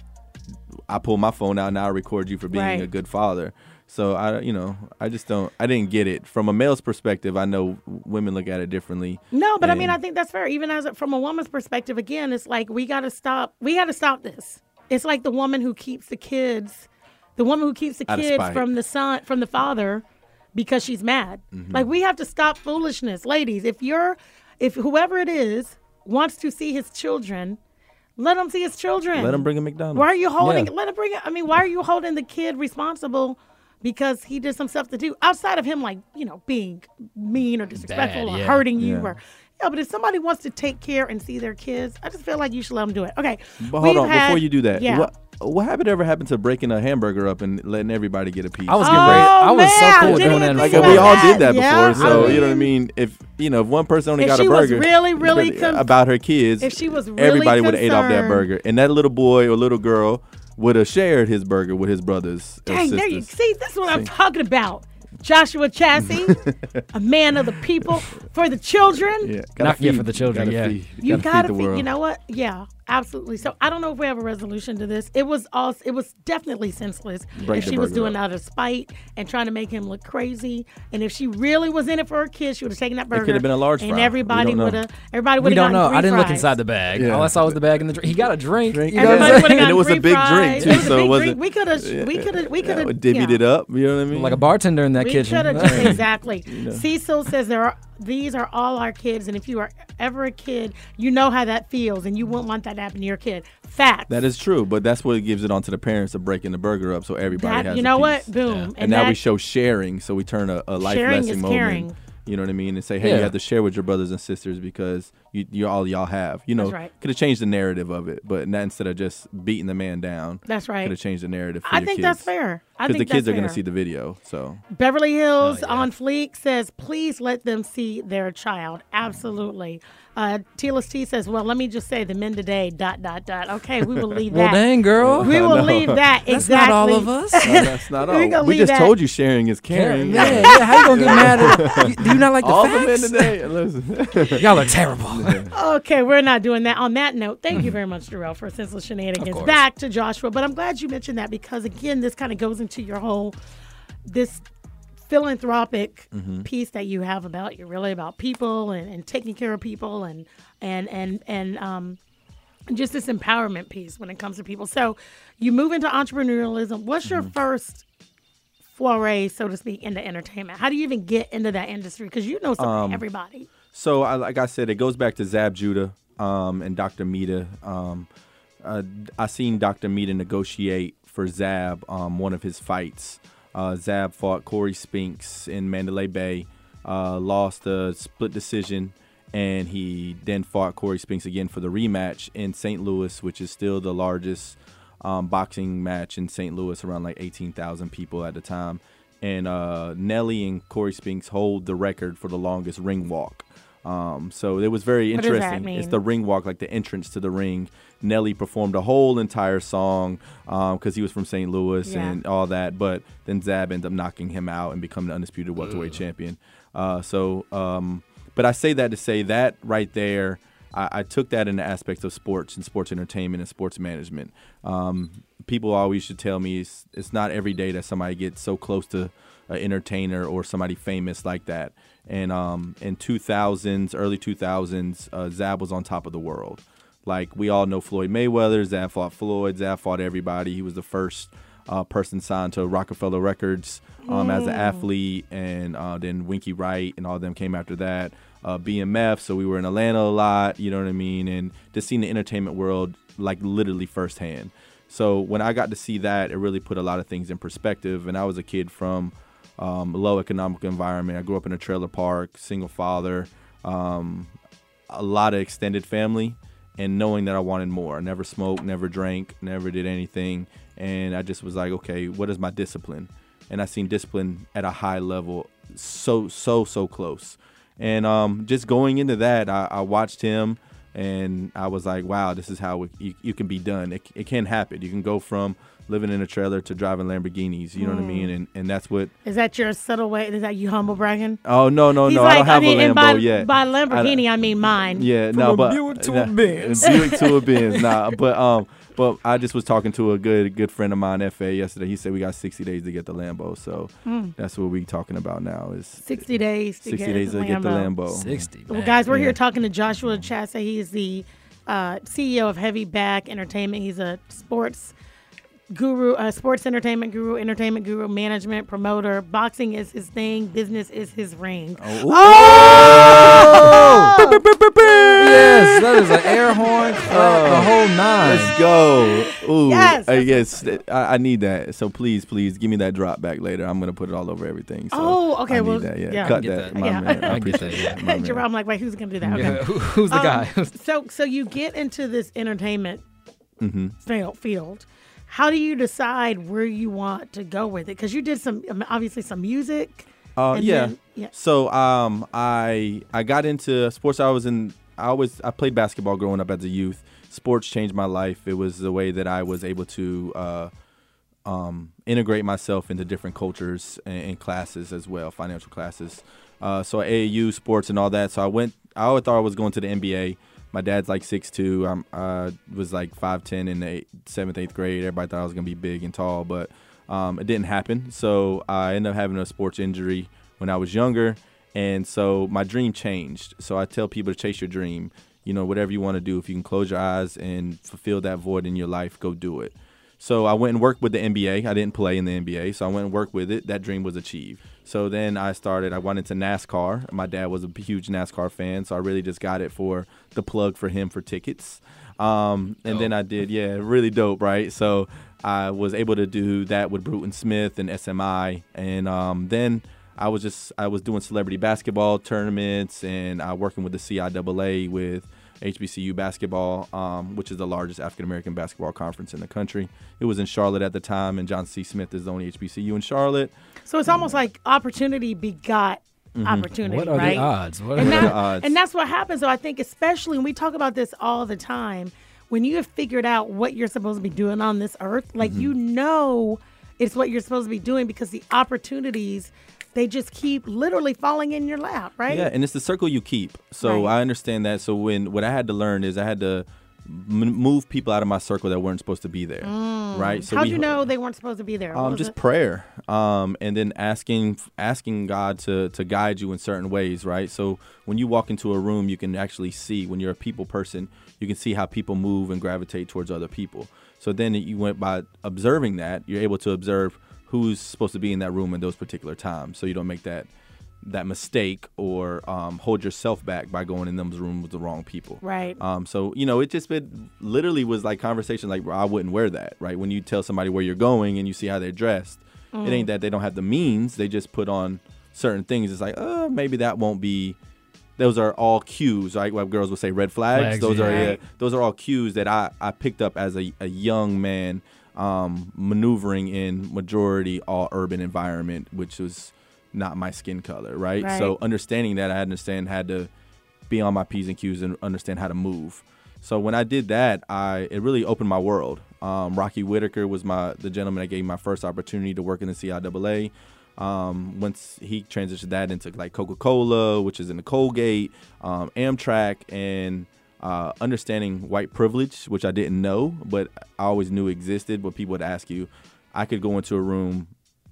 I pull my phone out now. I record you for being Right. a good father." So I, you know, I just don't. I didn't get it from a male's perspective. I know women look at it differently. No, but I mean, I think that's fair. Even as a, from a woman's perspective, again, it's like we got to stop. We got to stop this. It's like the woman who keeps the kids, the woman who keeps the kids from the son, from the father, because she's mad. Mm-hmm. Like we have to stop foolishness, ladies. If you're, if whoever it is wants to see his children, let him see his children. Let him bring a McDonald's. Why are you holding? Yeah. Let him bring it. I mean, why are you holding the kid responsible? Because he did some stuff to do outside of him, like you know, being mean or disrespectful Bad, or yeah. hurting you, Yeah. or yeah. But if somebody wants to take care and see their kids, I just feel like you should let them do it. Okay, But hold we've on, had- before you do that, yeah. what what happened ever happened to breaking a hamburger up and letting everybody get a piece? I was getting Oh, ready. I oh, was man, so cool with doing that. even like think Florida. we all did that Yeah, before, so I you know what I mean- mean. If you know, if one person only If got she a was burger, really, really uh, con- about her kids, if she was really everybody would have ate off that burger, and that little boy or little girl would have shared his burger with his brothers. or Dang, there you see. This is what I'm talking about. Joshua Chaase, a man of the people for the children. Yeah, Not- yeah, for the children, gotta yeah. feed- You gotta gotta feed the feed. world. You know what? Yeah, absolutely. So I don't know if we have a resolution to this. It was all. It was definitely senseless. Break if she was doing up. it out of spite and trying to make him look crazy, and if she really was in it for her kids, she would have taken that burger. could have been a large and fry. We everybody would have. Everybody would have. We have. don't know. I didn't look inside the bag. Yeah. All I saw was the bag and the drink. He got a drink. Drink. You know what I'm Everybody would have And it was a big drink, too, It was so it big wasn't- drink. We could have. We could have. We could Yeah, have divvied it up. You know what I mean? like a bartender in that We kitchen. could have just exactly. Cecil says there are these are all our kids, and if you are ever a kid, you know how that feels, and you wouldn't want that to happen to your kid. Fact. That is true, but that's what it gives it on to the parents of breaking the burger up so everybody That- has you know what? Boom. And, And now we show sharing, so we turn a, a life Sharing lesson is moment. caring. You know what I mean? And say, hey, Yeah. you have to share with your brothers and sisters because you, you all y'all have. You know, right. could have changed the narrative of it, but not instead of just beating the man down. That's right. Could have changed the narrative. For I your think kids. that's fair. Because the kids that's are going to see the video. So Beverly Hills Oh, yeah. on Fleek says, please let them see their child. Mm-hmm. Absolutely. Uh, Tila's T says, well, let me just say the men today, dot, dot, dot. Okay, we will leave that. well, that. dang, girl. We will No. leave that. That's exactly. not all of us. No, that's not We all. gonna We just that. told you sharing is caring. Man, yeah, how you gonna get mad at? you- Do you not like the All the men today. Listen. Y'all are terrible. Okay, we're not doing that. On that note, thank you very much, Darrell, for senseless shenanigans. Back to Joshua, but I'm glad you mentioned that because again, this kind of goes into your whole this philanthropic piece that you have about you really about people and, and taking care of people and and and and um just this empowerment piece when it comes to people. So you move into entrepreneurialism. What's your first foray, so to speak, into entertainment? How do you even get into that industry? Because you know so everybody. So, I, like I said, it goes back to Zab Judah um, and Dr. Mita. Um, uh, I seen Dr. Mita negotiate for Zab um, one of his fights. Uh, Zab fought Corey Spinks in Mandalay Bay, uh, lost a split decision, and he then fought Corey Spinks again for the rematch in St. Louis, which is still the largest um, boxing match in St. Louis, around like 18,000 people at the time. And uh, Nelly and Corey Spinks hold the record for the longest ring walk. Um, so it was very What does that interesting. It's the ring walk, like the entrance to the ring. Nelly performed a whole entire song because he was from St. Louis Yeah. and all that. But then Zab ended up knocking him out and becoming the undisputed welterweight champion. Uh, so, um, but I say that to say that right there, I, I took that in the aspects of sports and sports entertainment and sports management. Um, people always should tell me it's, it's not every day that somebody gets so close to an entertainer or somebody famous like that. And um, in 2000s, early 2000s, uh, Zab was on top of the world. Like we all know Floyd Mayweather, Zab fought Floyd, Zab fought everybody. He was the first uh, person signed to Roc-A-Fella Records um, as an athlete, and uh, then Winky Wright and all them came after that. Uh, BMF, so we were in Atlanta a lot, you know what I mean, and just seeing the entertainment world like literally firsthand. So when I got to see that, it really put a lot of things in perspective. And I was a kid from um, low economic environment. I grew up in a trailer park, single father, um, a lot of extended family, and knowing that I wanted more. I never smoked, never drank, never did anything. And I just was like, okay, what is my discipline? And I seen discipline at a high level, so, so, so close. And um, just going into that, I, I watched him and I was like, wow, this is how it, you, you can be done. It, it can happen. You can go from living in a trailer to driving Lamborghinis. You know what I mean? And and that's what. Is that your subtle way? Is that you humble bragging? Oh no no He's no! like, I don't have mean, a Lambo by, yet. by Lamborghini, I, mean mine. Yeah, From no, a but Buick to a nah, Benz. Buick to a Benz. Nah, but um, but I just was talking to a good good friend of mine, Fa, yesterday. He said we got 60 days to get the Lambo, so that's what we're talking about now is 60 days to 60 get days the to get the Lambo. Lambo. Sixty. Well, guys, we're Yeah. here talking to Joshua Chaase. He is the uh, CEO of Heavy Bag Entertainment. He's a sports guru, uh, sports entertainment guru, entertainment guru, management promoter. Boxing is his thing. Business is his ring. Oh Yes, that is an air horn, clap, the whole nine. Let's go. Ooh, Yes, uh, yes. I, I need that. So please, please give me that drop back later. I'm gonna put it all over everything. So Oh, okay, I need well, that. Yeah, yeah. cut Get that. that. My Yeah. man. I I appreciate that, that. my man. Jerome, like, wait, who's gonna do that? Okay. Yeah, who- who's the Um, guy? so, so you get into this entertainment Mm-hmm. field- field. How do you decide where you want to go with it? Because you did some, um, obviously, some music. Uh, yeah. then- yeah. So um, I I got into sports. I was in. I always I played basketball growing up as a youth. Sports changed my life. It was the way that I was able to uh, um, integrate myself into different cultures and, and classes as well, financial classes. Uh, so AAU sports and all that. So I went. I always thought I was going to the NBA. My dad's like 6'2". I'm, I was like 5'10 in the eight, seventh, eighth grade. Everybody thought I was gonna be big and tall, but um, it didn't happen. So I ended up having a sports injury when I was younger, and so my dream changed. So I tell people to chase your dream. You know, whatever you want to do, if you can close your eyes and fulfill that void in your life, go do it. So I went and worked with the NBA. I didn't play in the NBA, so I went and worked with it. That dream was achieved. So then I started. I went into NASCAR. My dad was a huge NASCAR fan, so I really just got it for the plug for him for tickets. Um, and then I did, yeah, really dope, right? So I was able to do that with Bruton Smith and SMI, and um, then I was just I was doing celebrity basketball tournaments and uh, working with the CIAA with HBCU basketball, um, which is the largest African American basketball conference in the country. It was in Charlotte at the time, and John C. Smith is the only HBCU in Charlotte. So it's almost like opportunity begot opportunity, What are right? the odds? What and, are that- the odds? and that's what happens. So I think, especially when we talk about this all the time, when you have figured out what you're supposed to be doing on this earth, like Mm-hmm. you know it's what you're supposed to be doing because the opportunities they just keep literally falling in your lap, right? Yeah, and it's the circle you keep. So Right. I understand that. So when what I had to learn is I had to m- move people out of my circle that weren't supposed to be there, right? So How'd we- Mm. you know they weren't supposed to be there? Um, just it? prayer, um, and then asking asking God to to guide you in certain ways, right? So when you walk into a room, you can actually see when you're a people person, you can see how people move and gravitate towards other people. So then you went by observing that, you're able to observe who's supposed to be in that room in those particular times, so you don't make that that mistake or um, hold yourself back by going in those rooms with the wrong people. Right. Um, so you know, it just been literally was like conversation like I wouldn't wear that, right? When you tell somebody where you're going and you see how they're dressed, it ain't that they don't have the means. They just put on certain things. It's like, uh, maybe that won't be. Those are all cues, right? What girls would say, red flags. Flags, those are yeah. yeah, those are all cues that I I picked up as a, a young man, um, maneuvering in majority all urban environment, which was not my skin color, right? Right. So understanding that, I had to understand had to be on my p's and q's and understand how to move. So when I did that, I it really opened my world. Um, Rocky Whitaker was my the gentleman that gave me my first opportunity to work in the CIAA. Um, once he transitioned that into like Coca Cola, which is in the Colgate, um, Amtrak, and uh, understanding white privilege, which I didn't know, but I always knew existed. But people would ask you, I could go into a room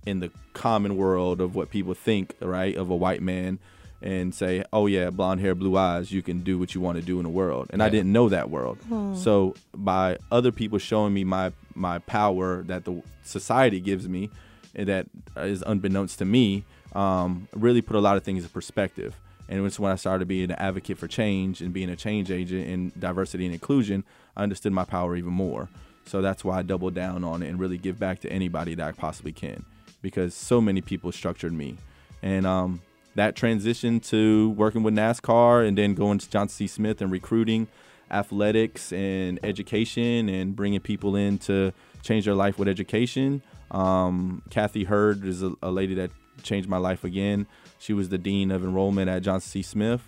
in the common world of what people think, right, of a white man, and say, "Oh yeah, blonde hair, blue eyes, you can do what you want to do in the world." And I didn't know that world. So by other people showing me my my power that the society gives me, and that is unbeknownst to me, um, really put a lot of things in perspective. And it's when I started being an advocate for change and being a change agent in diversity and inclusion, I understood my power even more. So that's why I doubled down on it and really give back to anybody that I possibly can, because so many people structured me, and um, that transition to working with NASCAR and then going to Johnson C. Smith and recruiting, athletics and education, and bringing people in to change their life with education. Um, Kathy Hurd is a, a lady that changed my life again. She was the dean of enrollment at Johnson C. Smith.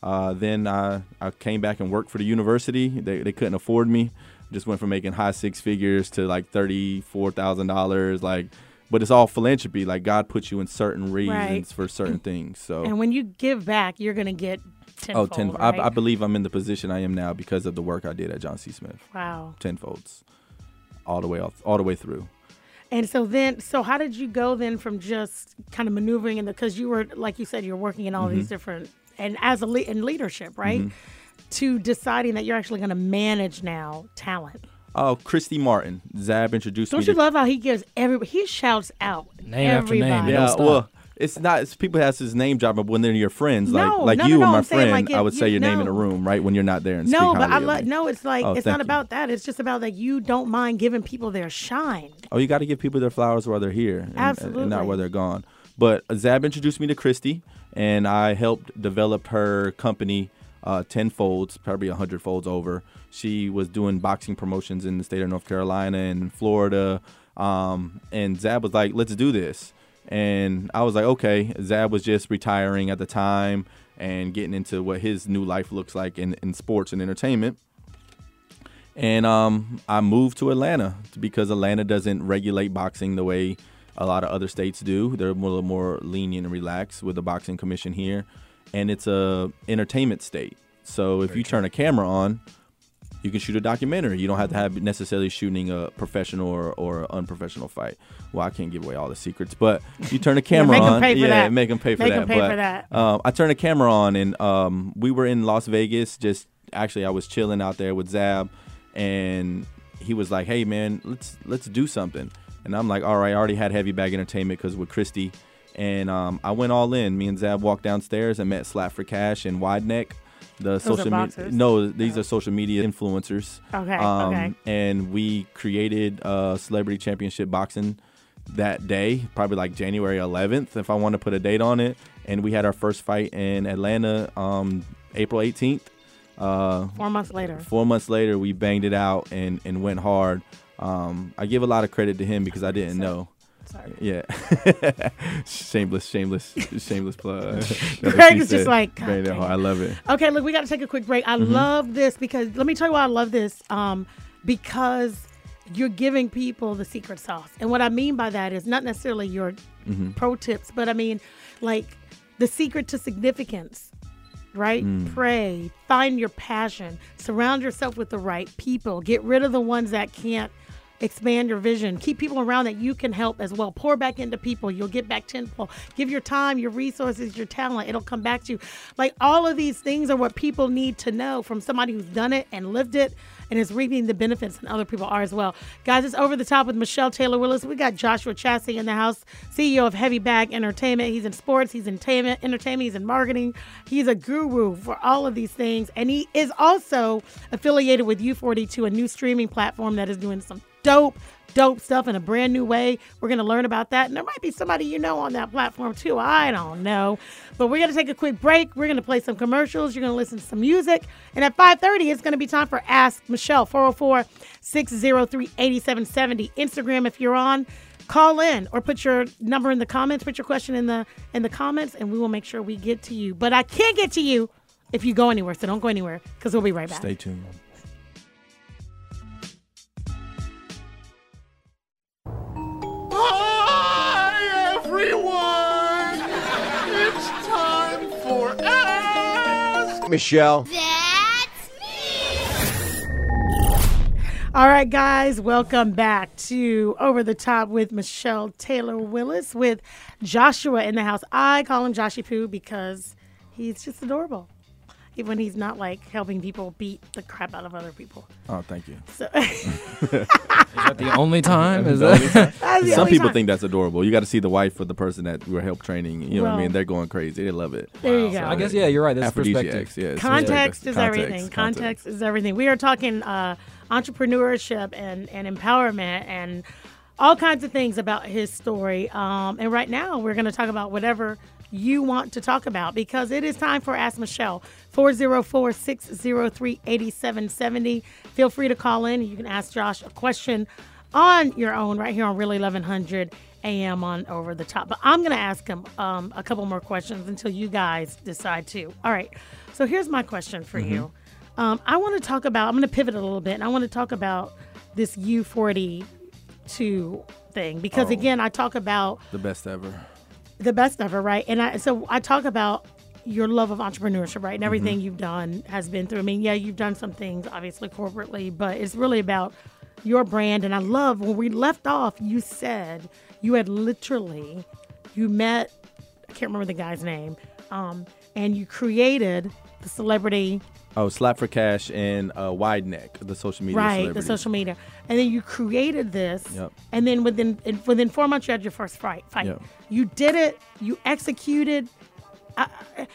Uh, then I, I came back and worked for the university. They, they couldn't afford me. Just went from making high six figures to like thirty four thousand dollars. Like, but it's all philanthropy. Like God puts you in certain reasons Right. for certain things. So and when you give back, you're gonna get oh, tenfold. ten. right? I, I believe I'm in the position I am now because of the work I did at Johnson C. Smith. wow. Tenfolds, all the way off, all the way through. And so then, so how did you go then from just kind of maneuvering in the because you were like you said you're working in all Mm-hmm. these different and as a le- in leadership, right? To deciding that you're actually going to manage now talent. Oh, Christy Martin. Zab introduced Don't me you to love how he gives every he shouts out Name after name, Yeah, well, it's not. It's people ask his name drop, but when they're your friends, No, like like no, you no, and my I'm friend, like, I would say you- your name in a room, right, when you're not there and No, but I love no. It's like Oh, it's not you. about that. It's just about that you don't mind giving people their shine. Oh, you got to give people their flowers while they're here, and, and Absolutely. not while they're gone. But Zab introduced me to Christy, and I helped develop her company uh, 10 folds, probably 100 folds over. She was doing boxing promotions in the state of North Carolina and Florida. Um, and Zab was like, let's do this. And I was like, okay. Zab was just retiring at the time and getting into what his new life looks like in, in sports and entertainment. And um, I moved to Atlanta because Atlanta doesn't regulate boxing the way a lot of other states do. They're a little more lenient and relaxed with the boxing commission here, and it's a entertainment state. So if you turn a camera on, you can shoot a documentary. You don't have to have necessarily shooting a professional or, or unprofessional fight. Well, I can't give away all the secrets, but you turn a camera 'em on, yeah, that. make them pay for Make that. pay but, for that. Um, I turned a camera on, and um, we were in Las Vegas. Just actually, I was chilling out there with Zab, and he was like, "Hey, man, let's let's do something." And I'm like, "All right." I already had Heavy Bag Entertainment because with Christy, and um, I went all in. Me and Zab walked downstairs and met Slap for Cash and Wide Neck. The are social media, no, these are social media influencers. Okay, Um, okay. And we created a Celebrity Championship Boxing that day, probably like January 11th, if I want to put a date on it. And we had our first fight in Atlanta, um, April 18th. Uh, Four months later. four months later, we banged it out and, and went hard. Um, I give a lot of credit to him because I didn't know. Sorry. Yeah, shameless, shameless, shameless plug. Greg is just like, "God hard. I love it. Okay, look, we got to take a quick break. I mm-hmm. love this because let me tell you why I love this. Um, because you're giving people the secret sauce, and what I mean by that is not necessarily your mm-hmm. pro tips, but I mean like the secret to significance. Right? Mm. Pray, find your passion, surround yourself with the right people, get rid of the ones that can't expand your vision. Keep people around that you can help as well. Pour back into people. You'll get back tenfold. Give your time your resources your talent. It'll come back to you. Like all of these things are what people need to know from somebody who's done it and lived it and is reaping the benefits and other people are as well. Guys it's over the top with michelle taylor willis. We got joshua Chaase in the house ceo of heavy bag entertainment. He's in sports. He's in entertainment. He's in marketing. He's a guru for all of these things. And he is also affiliated with u42 a new streaming platform that is doing some dope, dope stuff in a brand new way. We're going to learn about that. And there might be somebody you know on that platform too. I don't know. But we're going to take a quick break. We're going to play some commercials. You're going to listen to some music. And at 5.30, it's going to be time for Ask Michelle, 404-603-8770. Instagram if you're on. Call in or put your number in the comments. Put your question in the in the comments, and we will make sure we get to you. But I can't get to you if you go anywhere, so don't go anywhere because we'll be right back. Stay tuned. Hi, everyone! It's time for Ask Michelle. That's me! All right, guys, welcome back to Over the Top with Michelle Taylor Willis with Joshua in the house. I call him Joshy Poo because he's just adorable. Even when he's not like helping people beat the crap out of other people. Oh, thank you. So Is that the only time? Is that? that's Some only people time. think that's adorable. You got to see the wife of the person that we're help training. You know what I mean? They're going crazy. They love it. There you go. I guess yeah, you're right. That's perspective. Aphrodisiacs, yeah. context perspective. is Context, everything. Context. is everything. We are talking uh, entrepreneurship and, and empowerment and all kinds of things about his story. Um, and right now, we're going to talk about whatever you want to talk about because it is time for Ask Michelle. 404 603 8770. Feel free to call in. You can ask Josh a question on your own right here on Really 1100 AM on Over the Top. But I'm going to ask him um, a couple more questions until you guys decide to. All right. So here's my question for you. Um, I want to talk about, I'm going to pivot a little bit, and I want to talk about this U42 thing because, again, I talk about The best ever. The best ever, right? And I so I talk about your love of entrepreneurship, right? And everything you've done has been through. I mean, yeah, you've done some things obviously corporately, but it's really about your brand. And I love when we left off, you said you had literally you met I can't remember the guy's name, um, and you created the celebrity Oh, Slap for Cash and uh, Wide Neck, the social media right the social media and then you created this Yep. and then within within four months you had your first fight fight Yep. you did it you executed I, I-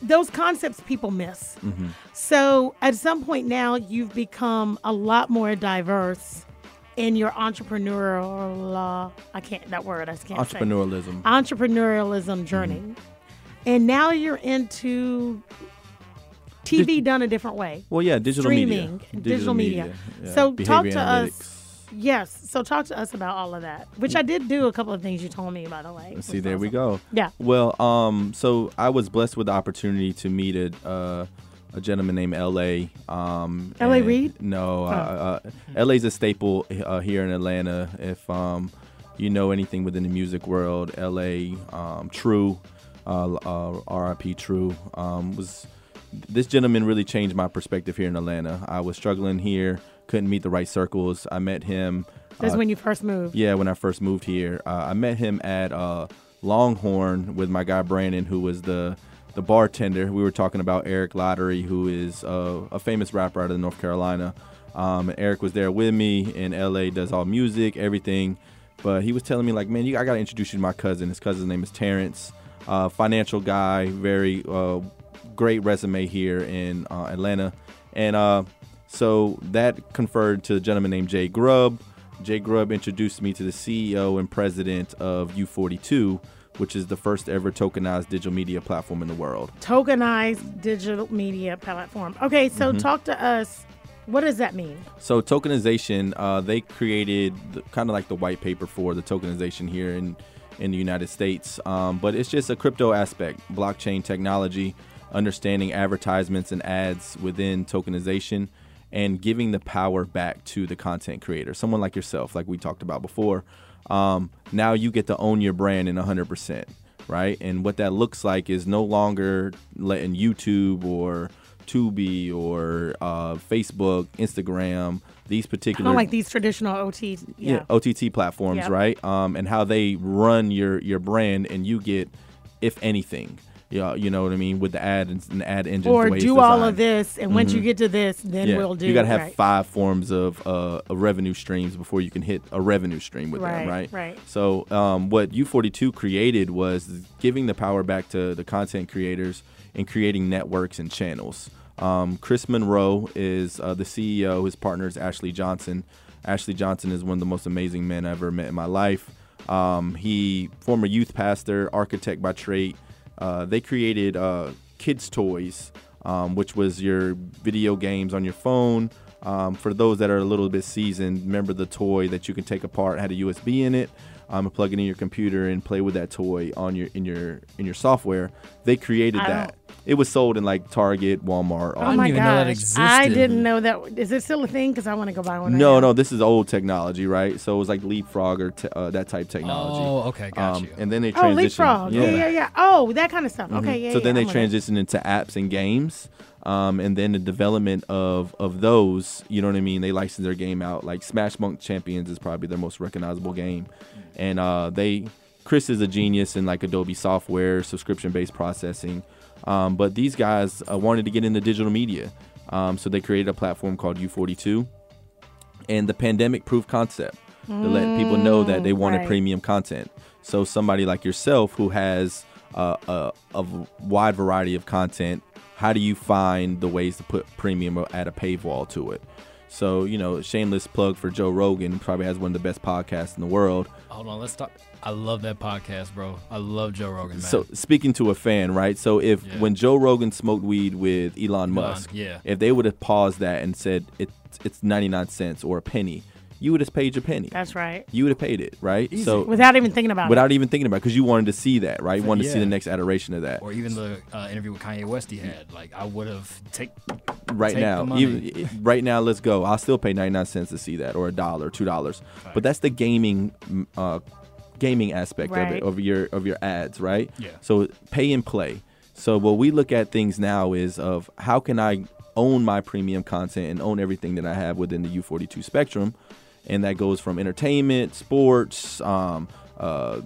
those concepts people miss Mm-hmm. so at some point now you've become a lot more diverse in your entrepreneurial uh, i can't that word i just can't entrepreneurialism. say TV done a different way. Well, yeah, digital Streaming, media. digital media. yeah, So talk to analytics. us. Yes. So talk to us about all of that, which I did do a couple of things you told me, about, by the way. See, there was we go. Yeah. Well, um, so I was blessed with the opportunity to meet a uh, a gentleman named L.A. Um, L.A. Reid? No, Oh. uh, uh, L.A.'s a staple uh, here in Atlanta. If um, you know anything within the music world, L.A. Um, True, uh, uh, R.I.P. True, um, was this gentleman really changed my perspective here in Atlanta. I was struggling here, couldn't meet the right circles. I met him. This is uh, when you first moved. yeah, when I first moved here, uh, I met him at uh, Longhorn with my guy Brandon, who was the the bartender. We were talking about Eric Lottery, who is uh, a famous rapper out of North Carolina. Um, Eric was there with me in LA, does all music, everything. But he was telling me like, man, you, I gotta introduce you to my cousin. His cousin's name is Terrence, uh, financial guy, very uh, great resume here in uh, Atlanta, and uh, so that conferred to a gentleman named Jay Grubb. Jay Grubb introduced me to the CEO and president of U42, which is the first ever tokenized digital media platform in the world. Tokenized digital media platform. Okay, so Mm-hmm. talk to us. What does that mean? So tokenization, uh, they created the, kind of like the white paper for the tokenization here in in the United States, um, but it's just a crypto aspect, blockchain technology, understanding advertisements and ads within tokenization, and giving the power back to the content creator, someone like yourself, like we talked about before. Um, now you get to own your brand in 100%, right? And what that looks like is no longer letting YouTube or Tubi or uh, Facebook, Instagram, these particular don't like these traditional OT. Yeah. OTT platforms, Yep. right? Um, and how they run your your brand, and you get, if anything, yeah, you know what I mean, with the ad and, and ad engine. or the way it's do all of this, and once you get to this, then Yeah, we'll do. you got to have right. five forms of, uh, revenue streams before you can hit a revenue stream with Right, them, right? right. So, um, what U42 created was giving the power back to the content creators and creating networks and channels. Um, Chris Monroe is uh, the CEO. His partner is Ashley Johnson. Ashley Johnson is one of the most amazing men I ever met in my life. Um, he former youth pastor, architect by trade. Uh, they created uh, kids toys, um, which was your video games on your phone. Um, for those that are a little bit seasoned, remember the toy that you can take apart had a USB in it. Um, and plug it in your computer and play with that toy on your in your in your software. They created I that. don't- It was sold in like Target, Walmart. Oh all didn't my even know that gosh! I didn't know that. Is it still a thing? Because I want to go buy one. right No, now. no, this is old technology, right? So it was like leapfrog or te- uh, that type technology. Oh, okay, got Um, you. and then they Oh, transitioned. leapfrog. Yeah. yeah, yeah, Oh, that kind of stuff. Okay, yeah. so then yeah, they I'm with it. transitioned into apps and games. Um, and then the development of, of those, you know what I mean? They license their game out. Like Smash Monk Champions is probably their most recognizable game. And uh, they, Chris is a genius in like Adobe software, subscription based processing. Um, but these guys uh, wanted to get into digital media. Um, so they created a platform called U42 and the pandemic proof concept to let people know that they wanted right. premium content. So somebody like yourself who has uh, a, a wide variety of content, how do you find the ways to put premium at a paywall to it? So you know, shameless plug for Joe Rogan, probably has one of the best podcasts in the world. Hold on, let's talk. I love that podcast, bro. I love Joe Rogan, man. So speaking to a fan, right? So if Yeah. when Joe Rogan smoked weed with Elon Musk, yeah. if they would have paused that and said it's it's 99 cents or a penny, you would have paid your penny. That's right. you would have paid it, right? So Without even thinking about without it. even thinking about because you wanted to see that, right? You wanted to see the next iteration of that. or even the uh, interview with Kanye West he had. Like, I would have take. right take now, the money. even right now, let's go. I'll still pay 99 cents to see that, or a dollar, two dollars. But that's the gaming, uh, gaming aspect of it, of your of your ads, right? Yeah. So pay and play. So what we look at things now is of how can I own my premium content and own everything that I have within the U42 spectrum, and that goes from entertainment, sports, um, uh,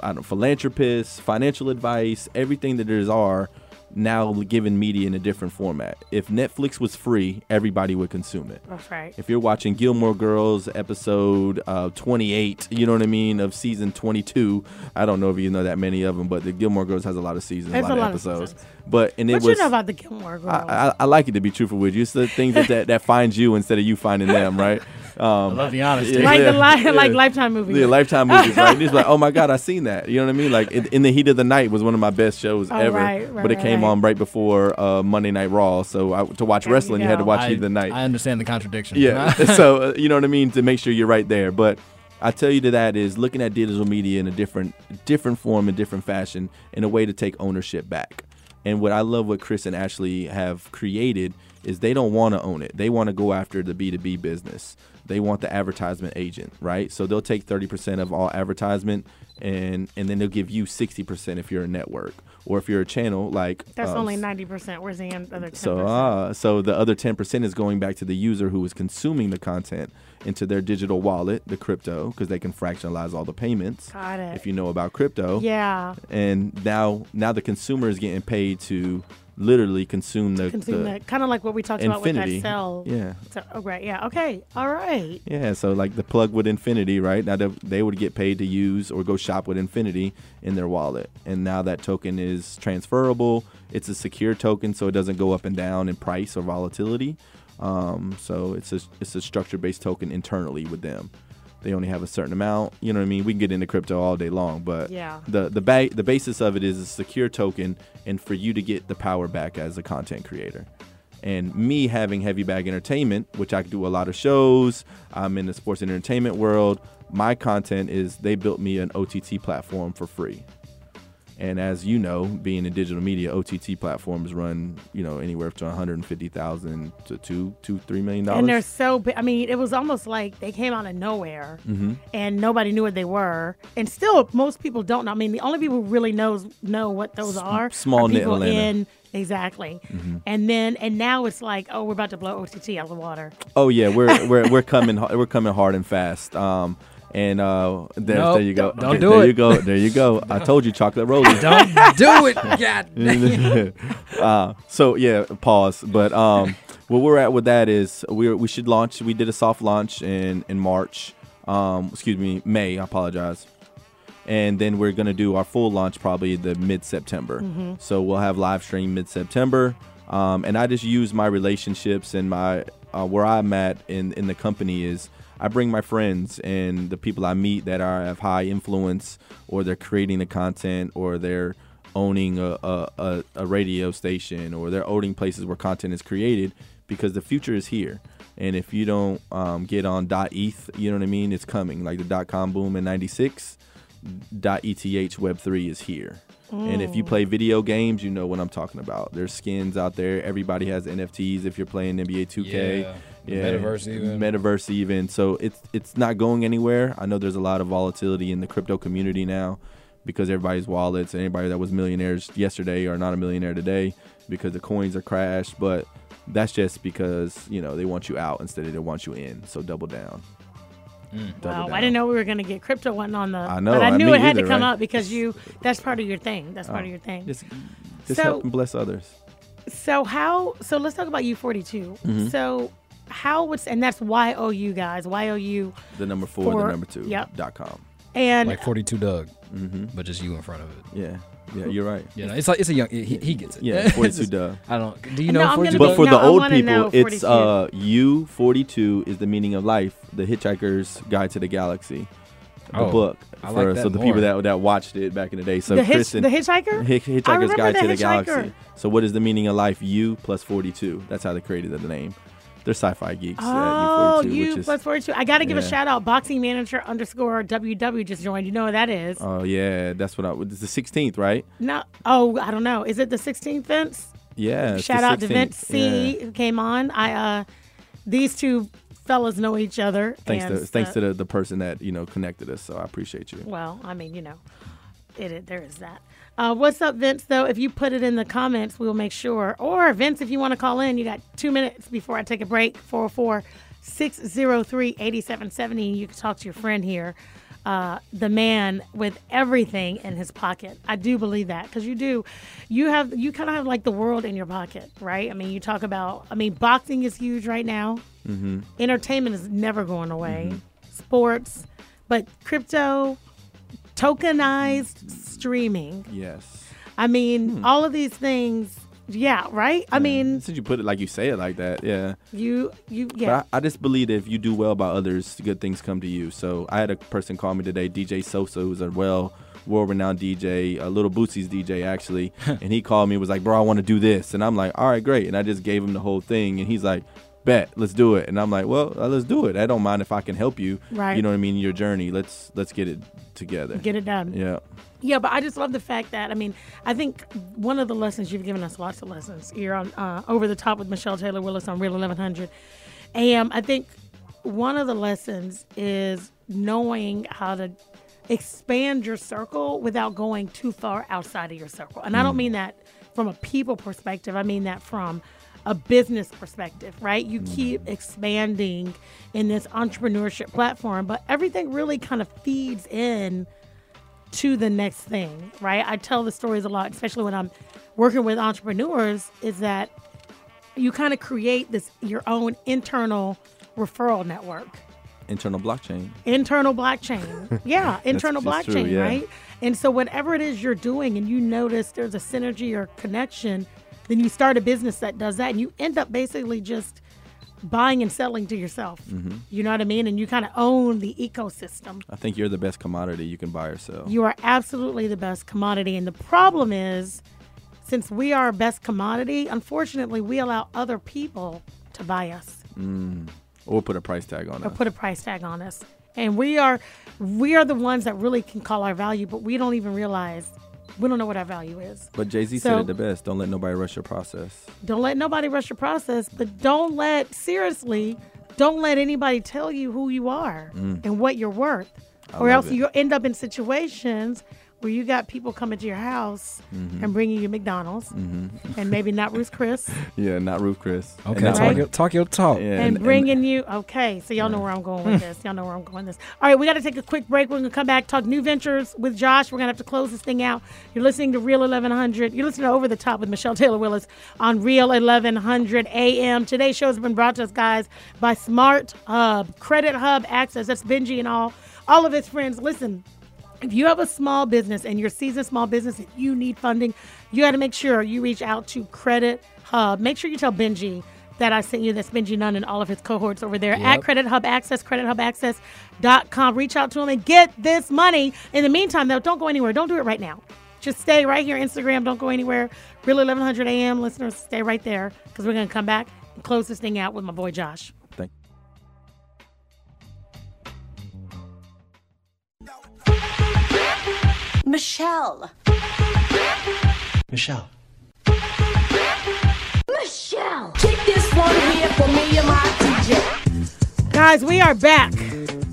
I don't know, philanthropists, financial advice, everything that there's are now given media in a different format. If Netflix was free, everybody would consume it. That's right. If you're watching Gilmore Girls episode uh, 28, you know what I mean, of season 22, I don't know if you know that many of them, but the Gilmore Girls has a lot of seasons, There's a lot, a lot of episodes. but and it What was you know about the Gilmore Girls? I, I, I like it to be truthful with you. It's the things that, that that finds you instead of you finding them, right? Um, I love the honesty. Yeah. like the li- Yeah. like Lifetime movie. the Lifetime movies, right? And he's like, oh my god, I seen that. You know what I mean? Like in, in the heat of the night was one of my best shows Oh, ever. right, right, but it came right. on right before uh, Monday Night Raw, so I, to watch There you wrestling, you, had to watch I, heat of the night. I understand the contradiction. Yeah. so uh, you know what I mean to make sure you're right there. But I tell you to that is looking at digital media in a different different form and different fashion in a way to take ownership back. And what I love what Chris and Ashley have created is they don't want to own it. They want to go after the B2B business. They want the advertisement agent, right? So they'll take 30% of all advertisement and and then they'll give you 60% if you're a network or if you're a channel like That's um, only ninety percent. Where's the other ten so, percent? uh, so the other 10% is going back to the user who is consuming the content into their digital wallet, the crypto, because they can fractionalize all the payments. Got it. If you know about crypto. yeah. And now, now the consumer is getting paid to literally consume the, Consume the that kind of like what we talked about with that cell. Yeah. So, oh, right. Yeah. Okay. All right. Yeah, so like the plug with Infiniti, right? Now they, they would get paid to use or go shop with Infiniti in their wallet. And now that token is transferable. It's a secure token, so it doesn't go up and down in price or volatility. Um, so it's a it's a structure based token internally with them. They only have a certain amount. You know what I mean? We can get into crypto all day long, but Yeah. the the ba- the basis of it is a secure token, and for you to get the power back as a content creator. And me having Heavy Bag Entertainment, which I do a lot of shows, I'm in the sports and entertainment world. My content is they built me an OTT platform for free. And as you know, being in digital media, OTT platforms run, you know, anywhere from 150,000 to two, two, three million dollars. And they're so big. I mean, it was almost like they came out of nowhere Mm-hmm. and nobody knew what they were. And still, most people don't know. I mean, the only people who really knows know what those are small are people Atlanta. in exactly. And then and now it's like, oh, we're about to blow OTT out of the water. Oh yeah, we're we're we're coming we're coming hard and fast. Um, and uh, there, Nope, there you go. don't do there it. you go. There you go. I told you, chocolate rollies. Don't do it. God uh, so yeah, pause. But um, where we're at with that is we we should launch. We did a soft launch in in March. Um, excuse me, May. I apologize. And then we're gonna do our full launch probably the mid September. So we'll have live stream mid September. Um, and I just use my relationships and my uh, where I'm at in in the company is I bring my friends and the people I meet that are have high influence or they're creating the content or they're owning a, a, a, a radio station or they're owning places where content is created because the future is here. And if you don't um, get on .eth, you know what I mean, it's coming. Like the dot com boom in '96, .eth Web3 is here. And if you play video games, you know what I'm talking about. There's skins out there. Everybody has NFTs if you're playing NBA 2K. Yeah, the metaverse even. Metaverse even. So it's it's not going anywhere. I know there's a lot of volatility in the crypto community now because everybody's wallets, anybody that was millionaires yesterday are not a millionaire today because the coins are crashed. But that's just because you know they want you out instead of they want you in. So double down. Double Wow, down. I didn't know we were going to get crypto one on the. I know, but I I- knew me it had to come right? up because you. That's part of your thing. That's part Oh, of your thing. Just, just So- help and bless others. So how? So let's talk about U42. Mm-hmm. So how would and that's why Y O U guys. Why Y O U The number four, For- the number two. yep. Dot com. and Like 42 Dugg, Mm-hmm. but just you in front of it. Yeah. Yeah, you're right. You know, it's like it's a young. He, he gets it. Yeah, 42 Dugg. I don't. Do you know I'm 42 But for No, the old people, it's uh U forty two is the meaning of life, the Hitchhiker's Guide to the Galaxy, the Oh, book. I for like that so the more. people that that watched it back in the day. So the, hitch, Kristen, the hitchhiker. Hitch- Hitchhiker's Guide the to the Galaxy. So what is the meaning of life? U plus forty two. That's how they created the name. They're sci-fi geeks Oh, U42, you plus 42. I got to give a shout out. Boxing manager underscore WW just joined. You know what that is? Oh yeah, that's what I. It's the sixteenth, right? no. Oh, I don't know. Is it the 16th, Vince? Yeah. Shout out to Vince C. Yeah. who came on. I uh, these two fellas know each other. Thanks to thanks uh, to the, the person that you know connected us. So I appreciate you. Well, I mean, you know, it, it there is that. Uh, what's up, Vince? Though, if you put it in the comments, we'll make sure. Or Vince, if you want to call in, you got two minutes before I take a break. 404 603 8770. You can talk to your friend here, uh, the man with everything in his pocket. I do believe that because you do. You have you kind of have like the world in your pocket, right? I mean, you talk about. I mean, boxing is huge right now. Mm-hmm. Entertainment is never going away. Sports, but crypto, tokenized streaming. Yes. I mean, Hmm. all of these things Yeah, right. I mean, Since you put it like you say it like that, yeah. you you yeah. But I, I just believe that if you do well by others, good things come to you. So I had a person call me today, DJ Sosa, who's a well world-renowned DJ, a little Bootsy's DJ actually, and he called me was like, "Bro, I want to do this," and I'm like, "All right, great," and I just gave him the whole thing, and he's like. Bet, let's do it. And I'm like, well, uh, let's do it. I don't mind if I can help you. Right. You know what I mean? Your journey. Let's let's get it together. Get it done. Yeah. Yeah, but I just love the fact that I mean, I think one of the lessons you've given us lots of lessons here on uh, Over the Top with Michelle Taylor Willis on Real 1100 AM. I think one of the lessons is knowing how to expand your circle without going too far outside of your circle. And I don't mean that from a people perspective. I mean that from a business perspective, right? You mm-hmm. keep expanding in this entrepreneurship platform, but everything really kind of feeds in to the next thing, right? I tell the stories a lot, especially when I'm working with entrepreneurs, is that you kind of create this your own internal referral network. Internal blockchain. Internal blockchain. Yeah, internal that's true, blockchain, yeah. right? And so whatever it is you're doing and you notice there's a synergy or connection, then you start a business that does that and you end up basically just buying and selling to yourself. Mm-hmm. You know what I mean? And you kind of own the ecosystem. I think you're the best commodity you can buy or sell. You are absolutely the best commodity. And the problem is, since we are our best commodity, unfortunately, we allow other people to buy us or put a price tag on or it. put a price tag on us. And we are we are the ones that really can call our value, but we don't even realize we don't know what our value is. But Jay Z So- said it the best. Don't let nobody rush your process. Don't let nobody rush your process, but don't let seriously, don't let anybody tell you who you are mm. and what you're worth. or else it. you end up in situations where you got people coming to your house Mm-hmm. and bringing you McDonald's and maybe not Ruth Chris. Yeah, not Ruth Chris. Okay, not- talk, your, talk your talk. Yeah, and, and- and- bringing you okay so y'all know where i'm going with this. Y'all know where i'm going with this. All right we got to take a quick break. We're gonna come back talk new ventures with josh. We're gonna have to close this thing out. You're listening to real 1100 you're listening to over the top with michelle taylor willis on real 1100 am today's show has been brought to us guys by smart hub credit hub access. That's benji and all all of his friends. Listen if you have a small business and you're a seasoned small business and you need funding, you got to make sure you reach out to Credit Hub. Make sure you tell Benji that I sent you. That's Benji Nunn and all of his cohorts over there at Yep. Credit Hub Access, credithubaccess.com. Reach out to him and get this money. In the meantime, though, don't go anywhere. Don't do it right now. Just stay right here, Instagram. Don't go anywhere. Real 1100 AM listeners, stay right there because we're going to come back and close this thing out with my boy Josh. Michelle. Michelle. Michelle. Kick this one here for me and my DJ. Guys, we are back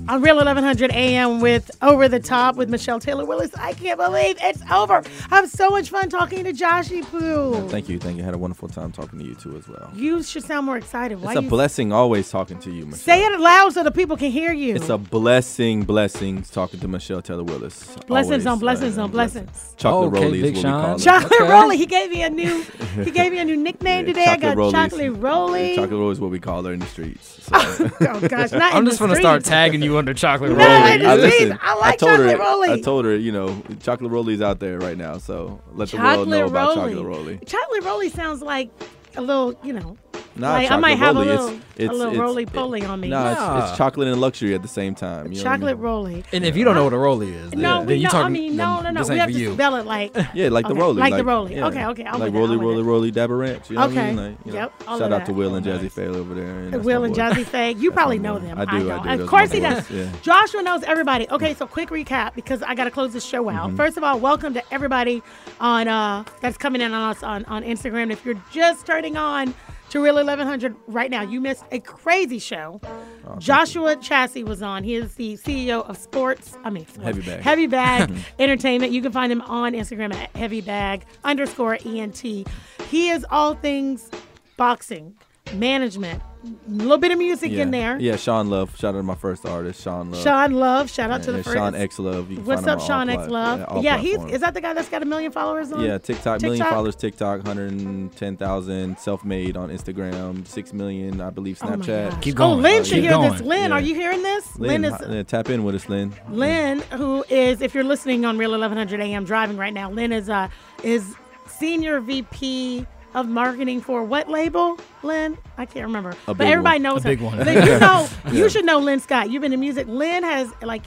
on Real 1100 AM with Over the Top with Michelle Taylor Willis. I can't believe it's over. I have so much fun talking to Joshy Poo. Thank you, thank you. I had a wonderful time talking to you too as well. You should sound more excited. Why It's a you blessing always talking to you, Michelle. say it loud so the people can hear you? It's a blessing, blessings talking to Michelle Taylor Willis. Blessings Always, on blessings uh, on blessings. Chocolate Okay, Rolly is what Sean. we call it. Chocolate Okay. Rolly. He gave me a new. He gave me a new nickname Yeah, today. I got Rollies. Chocolate Rolly. Chocolate Rolly is what we call her in the streets. So. Oh gosh, not I'm in just the gonna start tagging you under chocolate No, rolling. in the I, streets. listen, I like told Chocolate her, Rolly. I told her, you know, Chocolate rollies out there right now, so let the world know Chocolate about Rolly. Chocolate Rolly. Chocolate Rolly sounds like a little, you know. Not like, I Chocolate might have a little, it's, it's, a little it's, roly poly on me. Nah, it's, Nah. it's chocolate and luxury at the same time. You know I mean? Chocolate Rolly. And if you don't know what a roly is, then, No, then we you know. I mean, no, no, no. This We have to you. spell it like. Yeah, like the roly, Rolly. like the roly. yeah. Okay, okay, I'm like roly, roly, roly, I'm with Rolly, it. Rolly, Dabber Ranch. You know what Okay. I mean? Like, you Yep, all Shout out to. Will and Jazzy Faye over there. and Will and. Jazzy Faye. You probably know them. I do, I do. Of course he does. Joshua knows everybody. Okay, so quick recap because I got to close this show out. Mm-hmm. First of all, welcome to everybody on uh that's coming in on us on, on Instagram. If you're just turning on to Real 1100 right now, you missed a crazy show. Oh, Joshua Chaase was on. He is the CEO of Sports. I mean, sports, Heavy Bag. Heavy Bag Entertainment. You can find him on Instagram at Heavy Bag underscore ENT. He is all things boxing, management, a little bit of music Yeah. in there. Yeah, Sean Love. Shout out to my first artist, Sean Love. Sean Love, shout out Yeah, to the first. Sean X Love. What's up, Sean X Love? all Yeah, he's is that the guy that's got a million followers on? Yeah, TikTok, million followers, TikTok, 110,000, self-made on Instagram, 6 million, I believe, Oh Snapchat. gosh. Keep Oh. Lynn should Keep hear going. this. Lynn, Yeah. are you hearing this? Lynn, is hi- yeah, tap in with us, Lynn. Lynn, who is, if you're listening on Real 1100 AM driving right now, Lynn is uh, is senior VP of marketing for what label, Lynn? I can't remember. but big everybody one. knows A her. big one. Lynn, you know, you should know Lynn Scott. You've been in music. Lynn has like,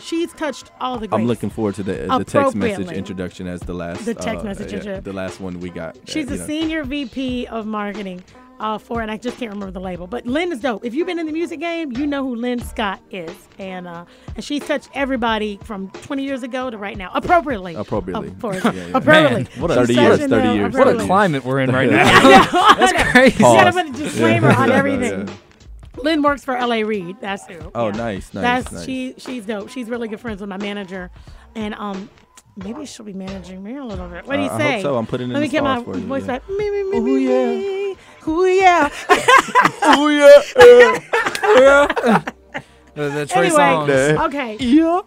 she's touched all the. Greats. I'm looking forward to the, the text message introduction as the last The text uh, message yeah, the last one we got. She's uh, the know. senior VP of marketing uh, for, and I just can't remember the label. But Lynn is dope. If you've been in the music game, you know who Lynn Scott is, and uh, and she's touched everybody from 20 years ago to right now, appropriately. Appropriately. Of course. Yeah, yeah. Appropriately. Man, what a- 30 years, touching 30 years, What a climate we're in right now. That's That's crazy. You gotta put a disclaimer on everything. Yeah. Lynn works for L.A. Reid. That's who. Oh, Yeah. nice, nice, That's nice. she. She's dope. She's really good friends with my manager, and um, maybe she'll be managing me a little bit. What do you Uh, I say? hope so. I'm putting it Let in me get my voice yeah. back. Me, me, me, Ooh, me, yeah. me. Ooh yeah. The, the Trey anyway, Songz. okay. Yeah.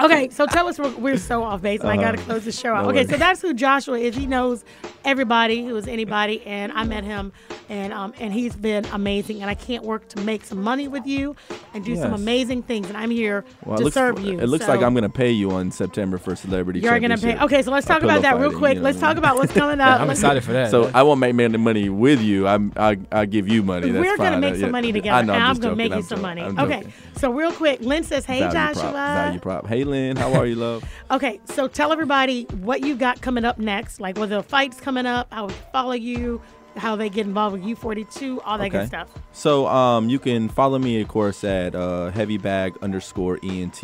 Okay, so tell us, we're, we're so off base, and I got to close the show out. no okay, worries. so that's who Joshua is. He knows everybody who is anybody, and I met him, and um, and he's been amazing. And I can't work to make some money with you and do some Yes. amazing things. And I'm here Well, to it looks, serve you. It looks So like I'm gonna pay you on September for celebrity. You're gonna pay. Championship. Okay, so let's talk about pillow that real fighting, quick. you know Let's what talk about what's coming up. I'm Let's- excited for that. So I won't make money money with you. I'm I I give you money. That's We're gonna fine. make Uh, some yeah. money together. I know. and I'm, I'm just gonna joking. make you I'm some joking. money. I'm Okay, joking. So real quick, Lynn says, "Hey, Value Joshua." prop. Value prop. Hey Lynn, how are you, love? Okay, so tell everybody what you got coming up next, like whether the fights coming up, how we follow you, how they get involved with U42, all that good stuff. So um, you can follow me, of course, at uh, heavybag underscore ent.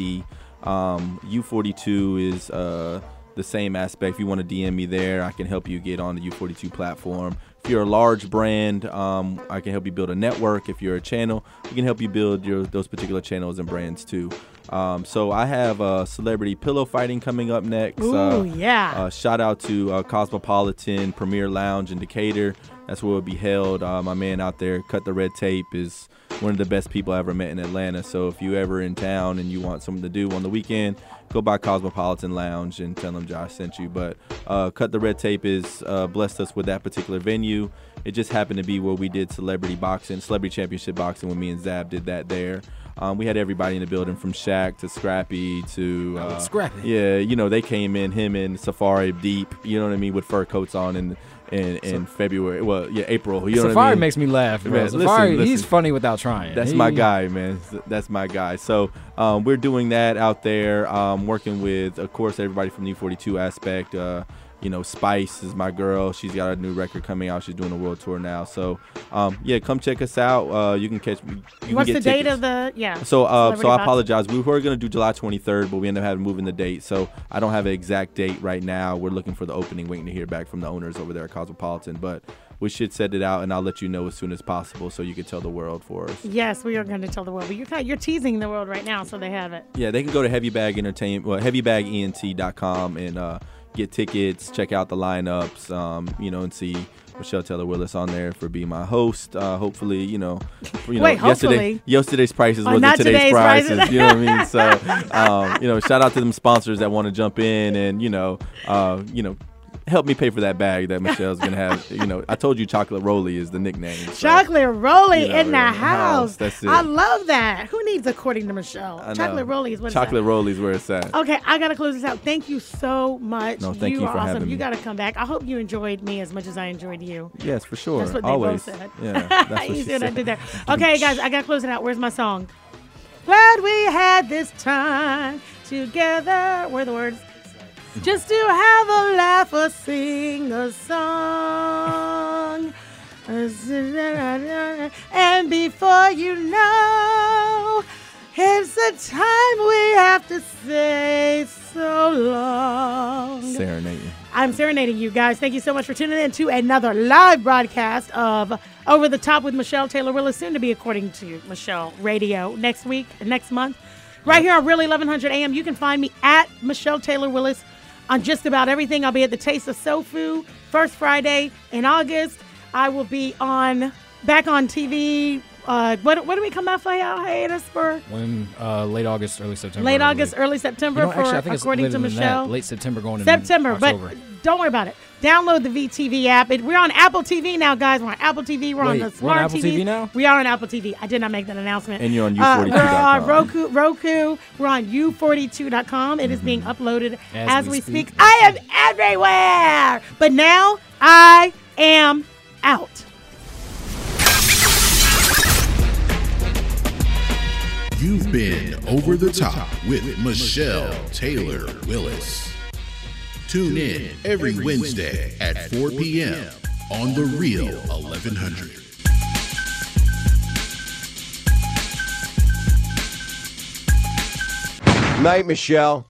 Um, U42 is uh, the same aspect. If you want to DM me there, I can help you get on the U42 platform. If you're a large brand, um, I can help you build a network. If you're a channel, we can help you build your those particular channels and brands too. Um, so I have uh, celebrity pillow fighting coming up next. Ooh, uh, yeah. uh, shout out to uh, Cosmopolitan Premier Lounge in Decatur. That's where it'll be held. Uh, my man out there, Cut the Red Tape, is one of the best people I ever met in Atlanta. So if you ever in town and you want something to do on the weekend, go by Cosmopolitan Lounge and tell them Josh sent you. But uh, Cut the Red Tape is uh, blessed us with that particular venue. It just happened to be where we did celebrity boxing, celebrity championship boxing when me and Zab did that there. Um, we had everybody in the building from Shaq to Scrappy to uh, Scrappy. Yeah, you know they came in him and Safari Deep. You know what I mean with fur coats on in in, February. Well, yeah, April. You know Safari what I mean? makes me laugh. Man, listen, Safari, he's funny without trying. That's He- my guy, man. That's my guy. So um, we're doing that out there. Um, working with, of course, everybody from the U42 aspect. Uh, you know, Spice is my girl. She's got a new record coming out. She's doing a world tour now. So um, yeah, come check us out. Uh, you can catch me. You can What's get the date of the yeah? So, uh, so I apologize. We were going to do July 23rd, but we ended up having moving the date. So I don't have an exact date right now. We're looking for the opening, waiting to hear back from the owners over there at Cosmopolitan. But we should set it out, and I'll let you know as soon as possible, so you can tell the world for us. Yes, we are going to tell the world, but you're kind you're teasing the world right now, so they have it. Yeah, they can go to Heavybag Entertainment, well, HeavybagEnt.com, and uh, get tickets, check out the lineups, um, you know, and see Michelle Taylor Willis on there for being my host. Uh, hopefully, you know, you know, Wait, yesterday yesterday's prices Oh, wasn't today's, today's prices. prices. You know what I mean? So, um, you know, shout out to them sponsors that want to jump in and you know, uh, you know. Help me pay for that bag that Michelle's gonna have. You know, I told you Chocolate Roly is the nickname. so- Chocolate Rolly you know, in the house. house, that's it. I love that. Who needs according to Michelle? Chocolate Rolly is what Chocolate Roly is where it's at. Okay, I gotta close this out. Thank you so much. No, thank you are for awesome. having You gotta come back. I hope you enjoyed me as much as I enjoyed you. Yes, for sure. That's what they Always. both said. Yeah, that's what you she see what I did there. Okay, guys, I gotta close it out. Where's my song? Glad we had this time together. Where are the words? Just to have a laugh or sing a song. And before you know, it's the time we have to say so long. Serenading. I'm serenading you guys. Thank you so much for tuning in to another live broadcast of Over the Top with Michelle Taylor Willis, soon to be according to Michelle Radio next week, next month, right here on Really 1100 AM. You can find me at Michelle Taylor Willis on just about everything. I'll be at the Taste of Sofu first Friday in August. I will be on back on TV. Uh, what what do we come out for y'all hiatus for? When uh, late August, early September. Late August, early September You know, for actually, I think according to than that. Michelle. Late September going into September, October. but don't worry about it. Download the VTV app. It, we're on Apple TV now, guys. We're on Apple TV. We're on Wait, the we're on smart Apple TV. TV now? We are on Apple TV. I did not make that announcement. And you're on Uh, U42.com. we're on Roku. Roku. We're on U42.com. It is being uploaded as, As we we speak. speak. I am everywhere. But now I am out. You've been Over the Top with Michelle Taylor Willis. Tune in every Wednesday at 4 p.m. on The Real 1100. Night, Michelle.